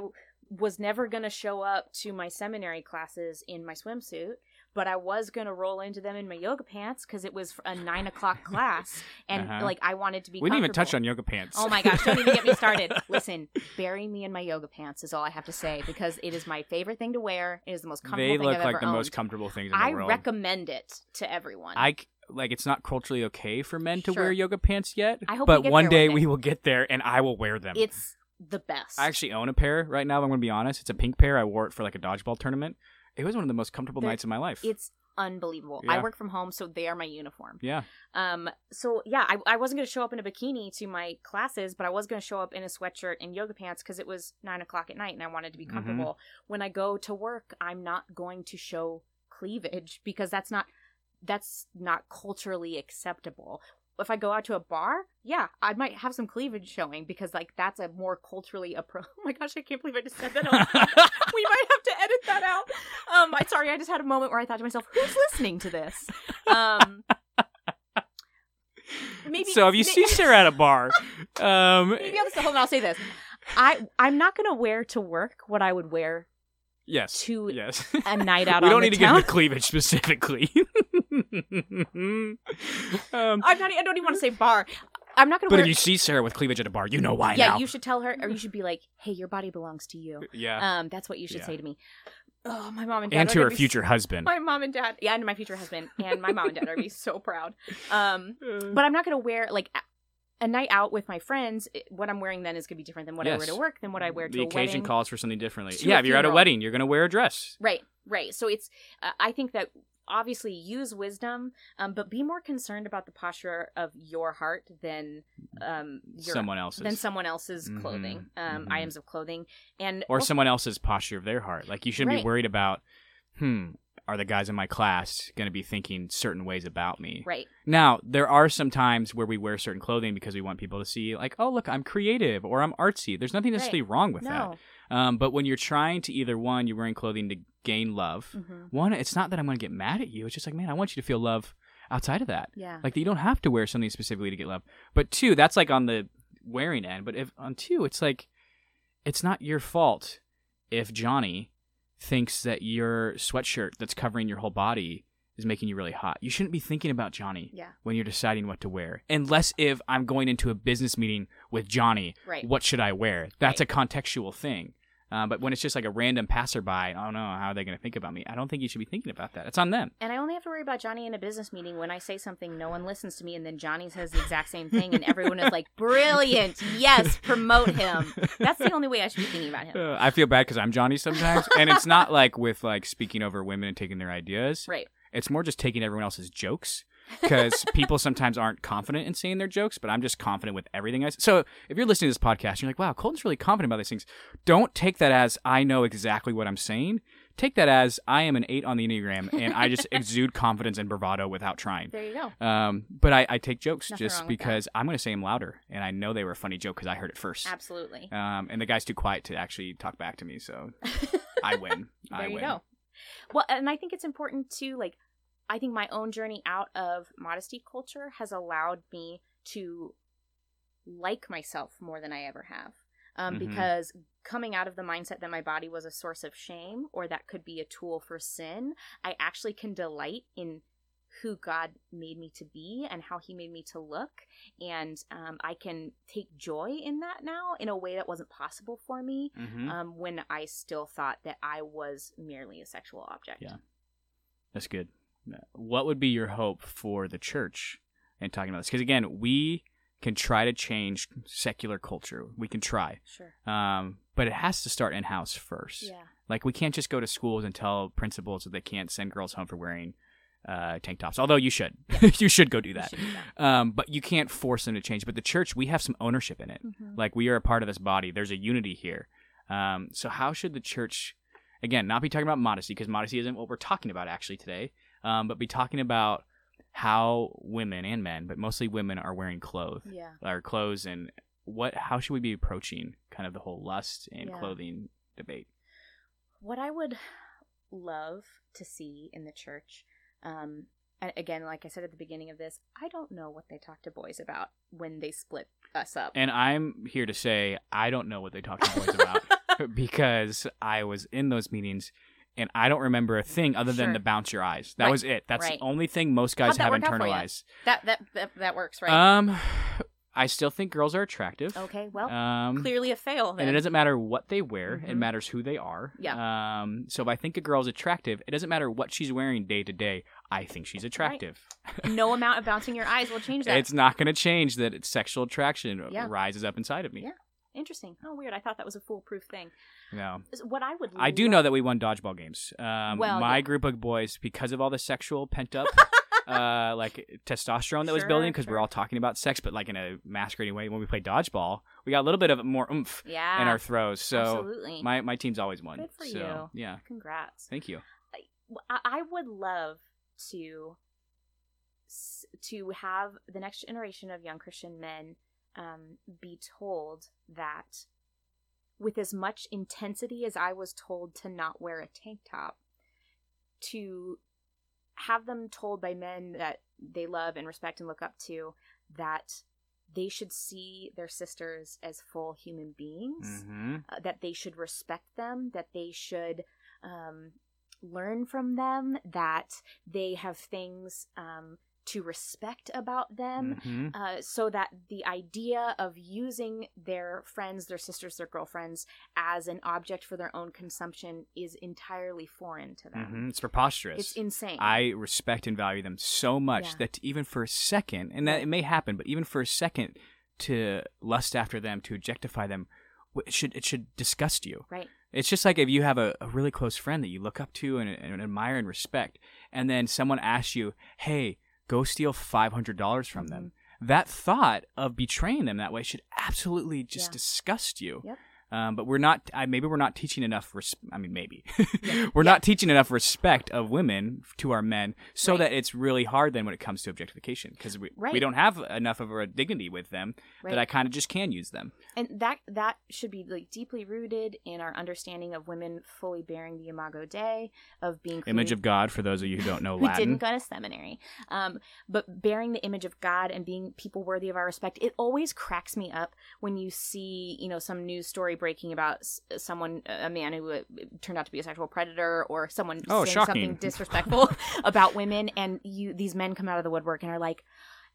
[SPEAKER 2] was never gonna show up to my seminary classes in my swimsuit, but I was gonna roll into them in my yoga pants because it was a nine o'clock class, and
[SPEAKER 1] Uh-huh.
[SPEAKER 2] like I wanted to be.
[SPEAKER 1] we didn't even touch on yoga pants.
[SPEAKER 2] Oh my gosh, don't even get me started. Listen, bury me in my yoga pants is all I have to say because it is my favorite thing to wear. It is the most comfortable
[SPEAKER 1] they
[SPEAKER 2] thing
[SPEAKER 1] look
[SPEAKER 2] I've
[SPEAKER 1] like
[SPEAKER 2] ever
[SPEAKER 1] the
[SPEAKER 2] owned.
[SPEAKER 1] most comfortable things in the
[SPEAKER 2] I
[SPEAKER 1] world.
[SPEAKER 2] recommend it to everyone.
[SPEAKER 1] I like it's not culturally okay for men to
[SPEAKER 2] Sure.
[SPEAKER 1] wear yoga pants yet.
[SPEAKER 2] I hope
[SPEAKER 1] but one day
[SPEAKER 2] one day.
[SPEAKER 1] we will get there, and I will wear them.
[SPEAKER 2] it's the best.
[SPEAKER 1] I actually own a pair right now. I'm going to be honest. It's a pink pair. I wore it for like a dodgeball tournament. It was one of the most comfortable
[SPEAKER 2] They're-
[SPEAKER 1] nights of my life.
[SPEAKER 2] it's unbelievable.
[SPEAKER 1] Yeah.
[SPEAKER 2] I work from home, so they are my uniform.
[SPEAKER 1] yeah.
[SPEAKER 2] Um, so yeah, I, I wasn't going to show up in a bikini to my classes, but I was going to show up in a sweatshirt and yoga pants because it was nine o'clock at night and I wanted to be
[SPEAKER 1] Mhm.
[SPEAKER 2] comfortable. When I go to work, I'm not going to show cleavage because that's not that's not culturally acceptable. If I go out to a bar, yeah, I might have some cleavage showing because like that's a more culturally appro. Oh my gosh, I can't believe I just said that. we might have to edit that out. Um, I sorry, I just had a moment where I thought to myself, who's listening to this? Um, maybe
[SPEAKER 1] so if you see Sarah at a bar, um,
[SPEAKER 2] maybe I'll just hold on. I'll say this. I I'm not gonna wear to work what I would wear
[SPEAKER 1] Yes.
[SPEAKER 2] to
[SPEAKER 1] yes.
[SPEAKER 2] a night out
[SPEAKER 1] we don't need to
[SPEAKER 2] town.
[SPEAKER 1] get into cleavage specifically. um,
[SPEAKER 2] I'm not. I don't even want to say bar. I'm not gonna
[SPEAKER 1] but
[SPEAKER 2] wear.
[SPEAKER 1] if you see Sarah with cleavage at a bar, you know why
[SPEAKER 2] yeah,
[SPEAKER 1] now.
[SPEAKER 2] you should tell her, or you should be like, "Hey, your body belongs to you."
[SPEAKER 1] yeah.
[SPEAKER 2] Um, that's what you should
[SPEAKER 1] Yeah.
[SPEAKER 2] say to me. Oh, my mom and dad.
[SPEAKER 1] and to her future husband.
[SPEAKER 2] My mom and dad, yeah, and my future husband, and my mom and dad are be so proud. Um, but I'm not gonna wear like a- night out with my friends. What I'm wearing then is gonna be different than what I wear to work, than what I wear to
[SPEAKER 1] the occasion
[SPEAKER 2] wedding.
[SPEAKER 1] calls for something differently.
[SPEAKER 2] to
[SPEAKER 1] Yeah, if you're at a wedding, you're going to wear a dress.
[SPEAKER 2] Right, right. So it's. Uh, I think that obviously use wisdom, um, but be more concerned about the posture of your heart than um your
[SPEAKER 1] Someone else's.
[SPEAKER 2] than someone else's clothing,
[SPEAKER 1] Mhm,
[SPEAKER 2] um,
[SPEAKER 1] mhm.
[SPEAKER 2] items of clothing, and
[SPEAKER 1] or
[SPEAKER 2] also-
[SPEAKER 1] someone else's posture of their heart. Like you shouldn't
[SPEAKER 2] Right.
[SPEAKER 1] be worried about, hmm, are the guys in my class going to be thinking certain ways about me?
[SPEAKER 2] Right.
[SPEAKER 1] Now, there are some times where we wear certain clothing because we want people to see, like, oh, look, I'm creative or I'm artsy. There's nothing necessarily wrong with
[SPEAKER 2] No.
[SPEAKER 1] that. Um, but when you're trying to either one, you're wearing clothing to gain love.
[SPEAKER 2] hmm
[SPEAKER 1] One, it's not that I'm going to get mad at you. It's just like, man, I want you to feel love outside of that.
[SPEAKER 2] Yeah.
[SPEAKER 1] Like that you don't have to wear something specifically to get love. But two, that's like on the wearing end. But if on two, it's like it's not your fault if Johnny thinks that your sweatshirt that's covering your whole body is making you really hot. You shouldn't be thinking about Johnny
[SPEAKER 2] Yeah.
[SPEAKER 1] when you're deciding what to wear. Unless if I'm going into a business meeting with Johnny,
[SPEAKER 2] Right.
[SPEAKER 1] what should I wear? That's a contextual thing. Uh, but when it's just like a random passerby, I don't know how are they going to think about me. I don't think you should be thinking about that. It's on them.
[SPEAKER 2] And I only have to worry about Johnny in a business meeting when I say something, no one listens to me, and then Johnny says the exact same thing, and everyone is like, "Brilliant! Yes, promote him." That's the only way I should be thinking about him.
[SPEAKER 1] Uh, I feel bad because I'm Johnny sometimes, and it's not like with like speaking over women and taking their ideas.
[SPEAKER 2] Right.
[SPEAKER 1] It's more just taking everyone else's jokes because people sometimes aren't confident in saying their jokes, but I'm just confident with everything I say. So if you're listening to this podcast, and you're like, "Wow, Colton's really confident about these things." Don't take that as I know exactly what I'm saying. Take that as I am an eight on the enneagram, and I just exude confidence and bravado without trying.
[SPEAKER 2] There you go.
[SPEAKER 1] Um, but I, I take jokes
[SPEAKER 2] Nothing
[SPEAKER 1] just because I'm going to say them louder, and I know they were a funny joke because I heard it first.
[SPEAKER 2] Absolutely.
[SPEAKER 1] Um, and the guy's too quiet to actually talk back to me, so I win.
[SPEAKER 2] there
[SPEAKER 1] I
[SPEAKER 2] you
[SPEAKER 1] win.
[SPEAKER 2] go. Well, and I think it's important to like. I think my own journey out of modesty culture has allowed me to like myself more than I ever have. Um,
[SPEAKER 1] Mhm.
[SPEAKER 2] Because coming out of the mindset that my body was a source of shame or that could be a tool for sin, I actually can delight in who God made me to be and how He made me to look. And um, I can take joy in that now in a way that wasn't possible for me
[SPEAKER 1] hmm
[SPEAKER 2] um, when I still thought that I was merely a sexual object.
[SPEAKER 1] Yeah. That's good. What would be your hope for the church in talking about this? Because again, we can try to change secular culture. We can try,
[SPEAKER 2] Sure.
[SPEAKER 1] um, but it has to start in house first.
[SPEAKER 2] Yeah.
[SPEAKER 1] Like we can't just go to schools and tell principals that they can't send girls home for wearing uh, tank tops. Although you should, you should go do that.
[SPEAKER 2] should do that.
[SPEAKER 1] Um, but you can't force them to change. But the church, we have some ownership in it.
[SPEAKER 2] Mhm.
[SPEAKER 1] Like we are a part of this body. There's a unity here. Um, so how should the church, again, not be talking about modesty because modesty isn't what we're talking about actually today, um, but be talking about how women and men, but mostly women, are wearing clothes,
[SPEAKER 2] Yeah.
[SPEAKER 1] or clothes, and what? How should we be approaching kind of the whole lust and
[SPEAKER 2] Yeah.
[SPEAKER 1] clothing debate?
[SPEAKER 2] What I would love to see in the church, um, again, like I said at the beginning of this, I don't know what they talk to boys about when they split us up.
[SPEAKER 1] And I'm here to say I don't know what they talk to boys about because I was in those meetings. And I don't remember a thing other than
[SPEAKER 2] Sure.
[SPEAKER 1] to bounce your eyes. That
[SPEAKER 2] Right,
[SPEAKER 1] was it. That's
[SPEAKER 2] right.
[SPEAKER 1] the only thing most guys have
[SPEAKER 2] work out for you?
[SPEAKER 1] internalized.
[SPEAKER 2] that, that that that works, right?
[SPEAKER 1] Um, I still think girls are attractive.
[SPEAKER 2] okay. Well,
[SPEAKER 1] Um,
[SPEAKER 2] clearly a fail. Then.
[SPEAKER 1] and it doesn't matter what they wear; it
[SPEAKER 2] Mhm.
[SPEAKER 1] matters who they are.
[SPEAKER 2] Yeah.
[SPEAKER 1] Um. So if I think a girl's attractive, it doesn't matter what she's wearing day to day. I think she's attractive.
[SPEAKER 2] no amount of bouncing your eyes will change that.
[SPEAKER 1] It's not going to change that it's sexual attraction
[SPEAKER 2] Yeah.
[SPEAKER 1] rises up inside of me.
[SPEAKER 2] Yeah. Interesting. Oh, weird. I thought that was a foolproof thing.
[SPEAKER 1] No.
[SPEAKER 2] What I would
[SPEAKER 1] I do know that we won dodgeball games. Um,
[SPEAKER 2] Well,
[SPEAKER 1] my
[SPEAKER 2] yeah.
[SPEAKER 1] group of boys, because of all the sexual pent up, uh, like testosterone that was building, because we're all talking about sex, but like in a masquerading way. When we played dodgeball, we got a little bit of more oomph
[SPEAKER 2] Yeah.
[SPEAKER 1] in our throws. So
[SPEAKER 2] absolutely.
[SPEAKER 1] my my team's always won.
[SPEAKER 2] Good for
[SPEAKER 1] so,
[SPEAKER 2] you.
[SPEAKER 1] Yeah,
[SPEAKER 2] Congrats.
[SPEAKER 1] thank you.
[SPEAKER 2] I, I would love to to have the next generation of young Christian men um, be told that with as much intensity as I was told to not wear a tank top, to have them told by men that they love and respect and look up to that they should see their sisters as full human beings,
[SPEAKER 1] hmm
[SPEAKER 2] uh, that they should respect them, that they should um, learn from them, that they have things um, to respect about them.
[SPEAKER 1] hmm
[SPEAKER 2] Uh, so that the idea of using their friends, their sisters, their girlfriends as an object for their own consumption is entirely foreign to them.
[SPEAKER 1] hmm It's preposterous.
[SPEAKER 2] It's insane.
[SPEAKER 1] I respect and value them so much
[SPEAKER 2] Yeah.
[SPEAKER 1] that even for a second, and that it may happen, but even for a second, to lust after them, to objectify them, it should it should disgust you.
[SPEAKER 2] right.
[SPEAKER 1] It's just like if you have a, a really close friend that you look up to and, and admire and respect, and then someone asks you, "Hey, go steal five hundred dollars from them."
[SPEAKER 2] Mm-hmm.
[SPEAKER 1] That thought of betraying them that way should absolutely just
[SPEAKER 2] Yeah.
[SPEAKER 1] disgust you.
[SPEAKER 2] Yep.
[SPEAKER 1] Um, but we're not. I, maybe we're not teaching enough. Res- I mean, maybe
[SPEAKER 2] Yeah.
[SPEAKER 1] we're
[SPEAKER 2] Yeah.
[SPEAKER 1] not teaching enough respect of women to our men, so
[SPEAKER 2] Right.
[SPEAKER 1] that it's really hard then when it comes to objectification because we we don't have enough of a dignity with them
[SPEAKER 2] Right.
[SPEAKER 1] that I kind of just can use them.
[SPEAKER 2] and that that should be like deeply rooted in our understanding of women fully bearing the imago dei of being
[SPEAKER 1] Image of God for those of you who don't know
[SPEAKER 2] who
[SPEAKER 1] Latin.
[SPEAKER 2] didn't go to seminary um, but bearing the image of god and being people worthy of our respect it always cracks me up when you see you know some news story breaking about s- someone a man who uh, turned out to be a sexual predator or someone
[SPEAKER 1] Oh,
[SPEAKER 2] saying
[SPEAKER 1] shocking.
[SPEAKER 2] something disrespectful about women and you these men come out of the woodwork and are like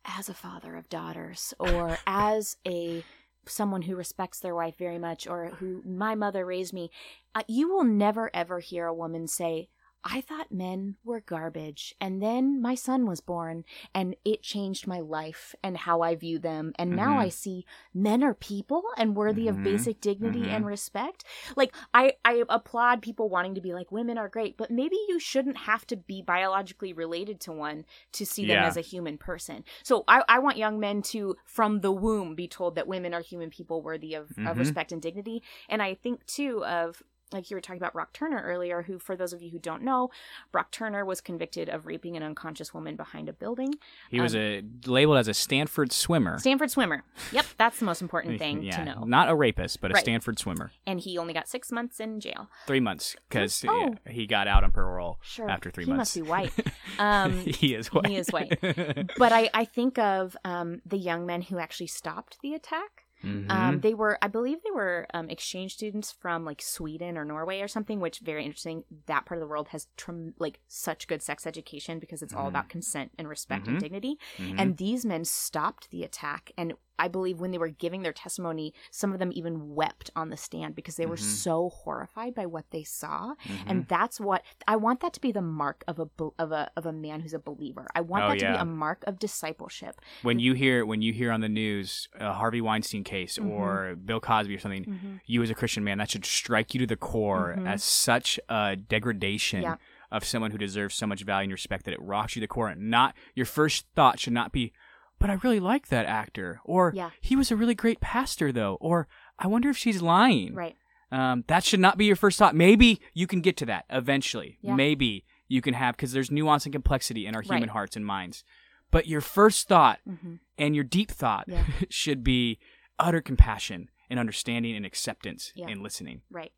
[SPEAKER 2] as a father of daughters or as a someone who respects their wife very much or who my mother raised me uh, you will never ever hear a woman say I thought men were garbage. And then my son was born, and it changed my life and how I view them. And now
[SPEAKER 1] Mhm.
[SPEAKER 2] I see men are people and worthy
[SPEAKER 1] Mhm.
[SPEAKER 2] of basic dignity
[SPEAKER 1] Mhm.
[SPEAKER 2] and respect. Like, I, I applaud people wanting to be like, women are great, but maybe you shouldn't have to be biologically related to one to see them
[SPEAKER 1] Yeah.
[SPEAKER 2] as a human person. So I, I want young men to, from the womb, be told that women are human people worthy of, of
[SPEAKER 1] Mhm.
[SPEAKER 2] respect and dignity. And I think, too, of like you were talking about Brock Turner earlier, who, for those of you who don't know, Brock Turner was convicted of raping an unconscious woman behind a building.
[SPEAKER 1] He was
[SPEAKER 2] Um,
[SPEAKER 1] a labeled as a Stanford swimmer.
[SPEAKER 2] Stanford swimmer. Yep, that's the most important thing
[SPEAKER 1] yeah,
[SPEAKER 2] to know.
[SPEAKER 1] not a rapist, but a
[SPEAKER 2] Right.
[SPEAKER 1] Stanford swimmer.
[SPEAKER 2] And he only got six months in jail.
[SPEAKER 1] Three months because
[SPEAKER 2] Oh.
[SPEAKER 1] he got out on parole
[SPEAKER 2] Sure.
[SPEAKER 1] after three
[SPEAKER 2] he
[SPEAKER 1] months.
[SPEAKER 2] He must be white. Um,
[SPEAKER 1] he is white.
[SPEAKER 2] he is white. but I, I think of um, the young men who actually stopped the attack.
[SPEAKER 1] Mhm.
[SPEAKER 2] Um, they were, I believe, they were um, exchange students from like Sweden or Norway or something. Which very interesting. That part of the world has trim- like such good sex education because it's all
[SPEAKER 1] Mhm.
[SPEAKER 2] about consent and respect
[SPEAKER 1] Mhm.
[SPEAKER 2] and dignity.
[SPEAKER 1] Mhm.
[SPEAKER 2] And these men stopped the attack. And I believe when they were giving their testimony, some of them even wept on the stand because they were
[SPEAKER 1] Mhm.
[SPEAKER 2] so horrified by what they saw.
[SPEAKER 1] Mhm.
[SPEAKER 2] And that's what I want that to be the mark of a of a of a man who's a believer. I want
[SPEAKER 1] Oh,
[SPEAKER 2] that to be a mark of discipleship.
[SPEAKER 1] when you hear when you hear on the news a Harvey Weinstein case
[SPEAKER 2] Mhm.
[SPEAKER 1] or Bill Cosby or something, you as a Christian man, that should strike you to the core
[SPEAKER 2] Mhm.
[SPEAKER 1] as such a degradation
[SPEAKER 2] Yeah.
[SPEAKER 1] of someone who deserves so much value and respect that it rocks you to the core. And not your first thought should not be, but I really like that actor, or
[SPEAKER 2] Yeah.
[SPEAKER 1] he was a really great pastor though, or I wonder if she's lying.
[SPEAKER 2] Right.
[SPEAKER 1] Um, that should not be your first thought. Maybe you can get to that eventually.
[SPEAKER 2] Yeah.
[SPEAKER 1] Maybe you can have because there's nuance and complexity in our human
[SPEAKER 2] Right.
[SPEAKER 1] hearts and minds. But your first thought
[SPEAKER 2] hmm
[SPEAKER 1] and your deep thought
[SPEAKER 2] Yeah.
[SPEAKER 1] should be utter compassion and understanding and acceptance and listening.
[SPEAKER 2] Right.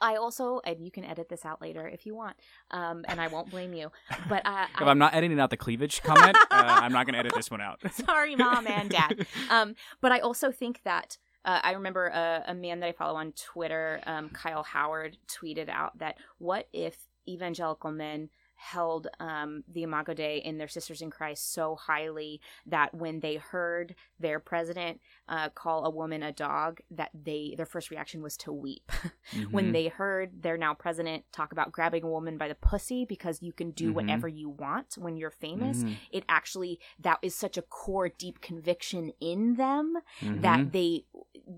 [SPEAKER 2] I also, and you can edit this out later if you want, um, and I won't blame you. But uh,
[SPEAKER 1] If
[SPEAKER 2] I,
[SPEAKER 1] I'm not editing out the cleavage comment, uh, I'm not going to edit this one out.
[SPEAKER 2] sorry, mom and dad. Um, but I also think that uh, I remember a, a man that I follow on Twitter, um, Kyle Howard, tweeted out that what if evangelical men held um, the Imago Dei in their sisters in Christ so highly that when they heard their president uh, call a woman a dog, that they their first reaction was to weep. when
[SPEAKER 1] Mhm.
[SPEAKER 2] they heard their now president talk about grabbing a woman by the pussy because you can do
[SPEAKER 1] Mhm.
[SPEAKER 2] whatever you want when you're famous,
[SPEAKER 1] Mhm.
[SPEAKER 2] it actually that is such a core deep conviction in them that they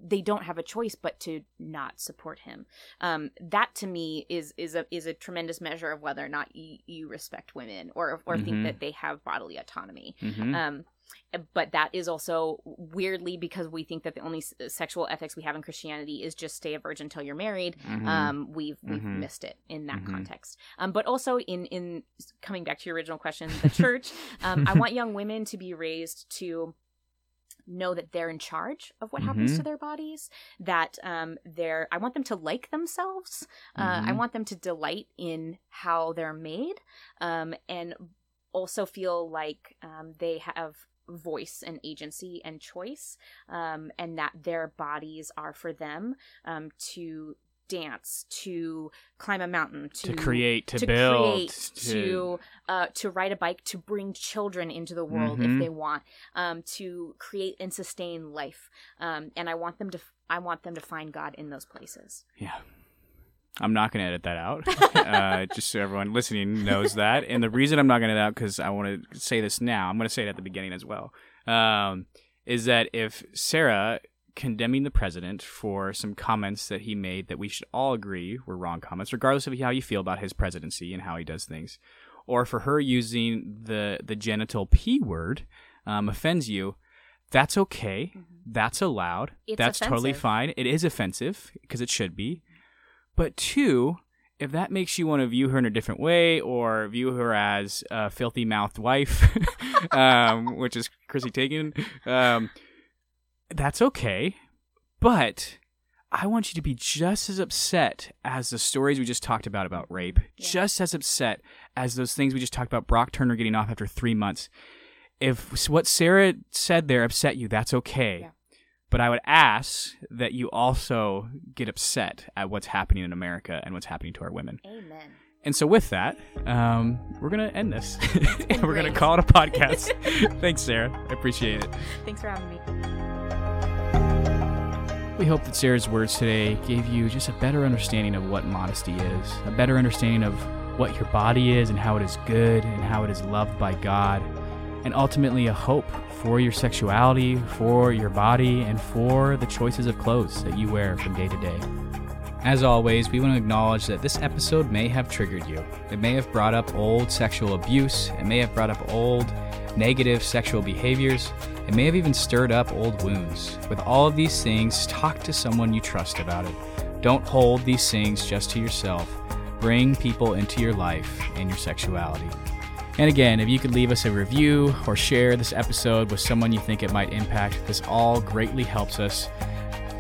[SPEAKER 2] they don't have a choice but to not support him. Um, that to me is is a is a tremendous measure of whether or not you, you respect women or or
[SPEAKER 1] Mhm.
[SPEAKER 2] think that they have bodily autonomy.
[SPEAKER 1] Mhm.
[SPEAKER 2] Um, but that is also weirdly because we think that the only s- sexual ethics we have in Christianity is just stay a virgin until you're married.
[SPEAKER 1] Mhm.
[SPEAKER 2] Um, we've we've
[SPEAKER 1] Mhm.
[SPEAKER 2] missed it in that
[SPEAKER 1] Mhm.
[SPEAKER 2] context. Um, but also in in coming back to your original question, the church. um, I want young women to be raised to know that they're in charge of what happens
[SPEAKER 1] Mhm.
[SPEAKER 2] to their bodies that um they're i want them to like themselves uh, i
[SPEAKER 1] Mhm.
[SPEAKER 2] want them to delight in how they're made um and also feel like um, they have voice and agency and choice, um, and that their bodies are for them um, to dance, to climb a mountain, to,
[SPEAKER 1] to create, to,
[SPEAKER 2] to
[SPEAKER 1] build,
[SPEAKER 2] create, to uh, to ride a bike, to bring children into the world
[SPEAKER 1] Mhm.
[SPEAKER 2] if they want, um, to create and sustain life. Um, and I want them to, I want them to find God in those places.
[SPEAKER 1] Yeah. I'm not going to edit that out. uh, just so everyone listening knows that. And the reason I'm not going to edit out because I want to say this now. I'm going to say it at the beginning as well. Um, is that if Sarah condemning the president for some comments that he made that we should all agree were wrong comments, regardless of how you feel about his presidency and how he does things, or for her using the the genital p word um, offends you, that's okay. That's allowed.
[SPEAKER 2] It's
[SPEAKER 1] that's totally fine. It is offensive because it should be. But two, if that makes you want to view her in a different way or view her as a filthy mouthed wife, um, which is Chrissy Teigen, um, that's okay. But I want you to be just as upset as the stories we just talked about about rape,
[SPEAKER 2] Yeah.
[SPEAKER 1] just as upset as those things we just talked about Brock Turner getting off after three months. If what Sarah said there upset you, that's okay.
[SPEAKER 2] Yeah.
[SPEAKER 1] But I would ask that you also get upset at what's happening in America and what's happening to our women.
[SPEAKER 2] Amen.
[SPEAKER 1] And so, with that, um, we're going to end this. and we're going to call it a podcast. Thanks, Sarah. I appreciate it.
[SPEAKER 2] Thanks for having me.
[SPEAKER 1] We hope that Sarah's words today gave you just a better understanding of what modesty is, a better understanding of what your body is and how it is good and how it is loved by God, and ultimately a hope for your sexuality, for your body, and for the choices of clothes that you wear from day to day. As always, we want to acknowledge that this episode may have triggered you. It may have brought up old sexual abuse, it may have brought up old negative sexual behaviors, it may have even stirred up old wounds. With all of these things, talk to someone you trust about it. Don't hold these things just to yourself. Bring people into your life and your sexuality. And again, if you could leave us a review or share this episode with someone you think it might impact, this all greatly helps us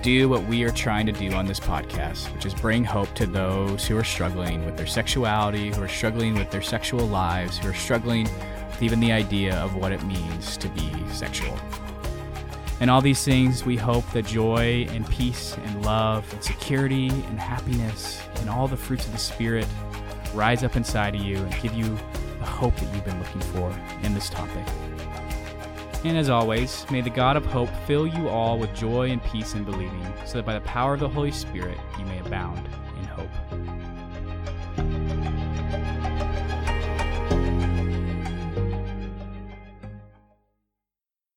[SPEAKER 1] do what we are trying to do on this podcast, which is bring hope to those who are struggling with their sexuality, who are struggling with their sexual lives, who are struggling with even the idea of what it means to be sexual. And all these things, we hope that joy and peace and love and security and happiness and all the fruits of the Spirit rise up inside of you and give you the hope that you've been looking for in this topic. And as always, may the God of hope fill you all with joy and peace in believing, so that by the power of the Holy Spirit you may abound.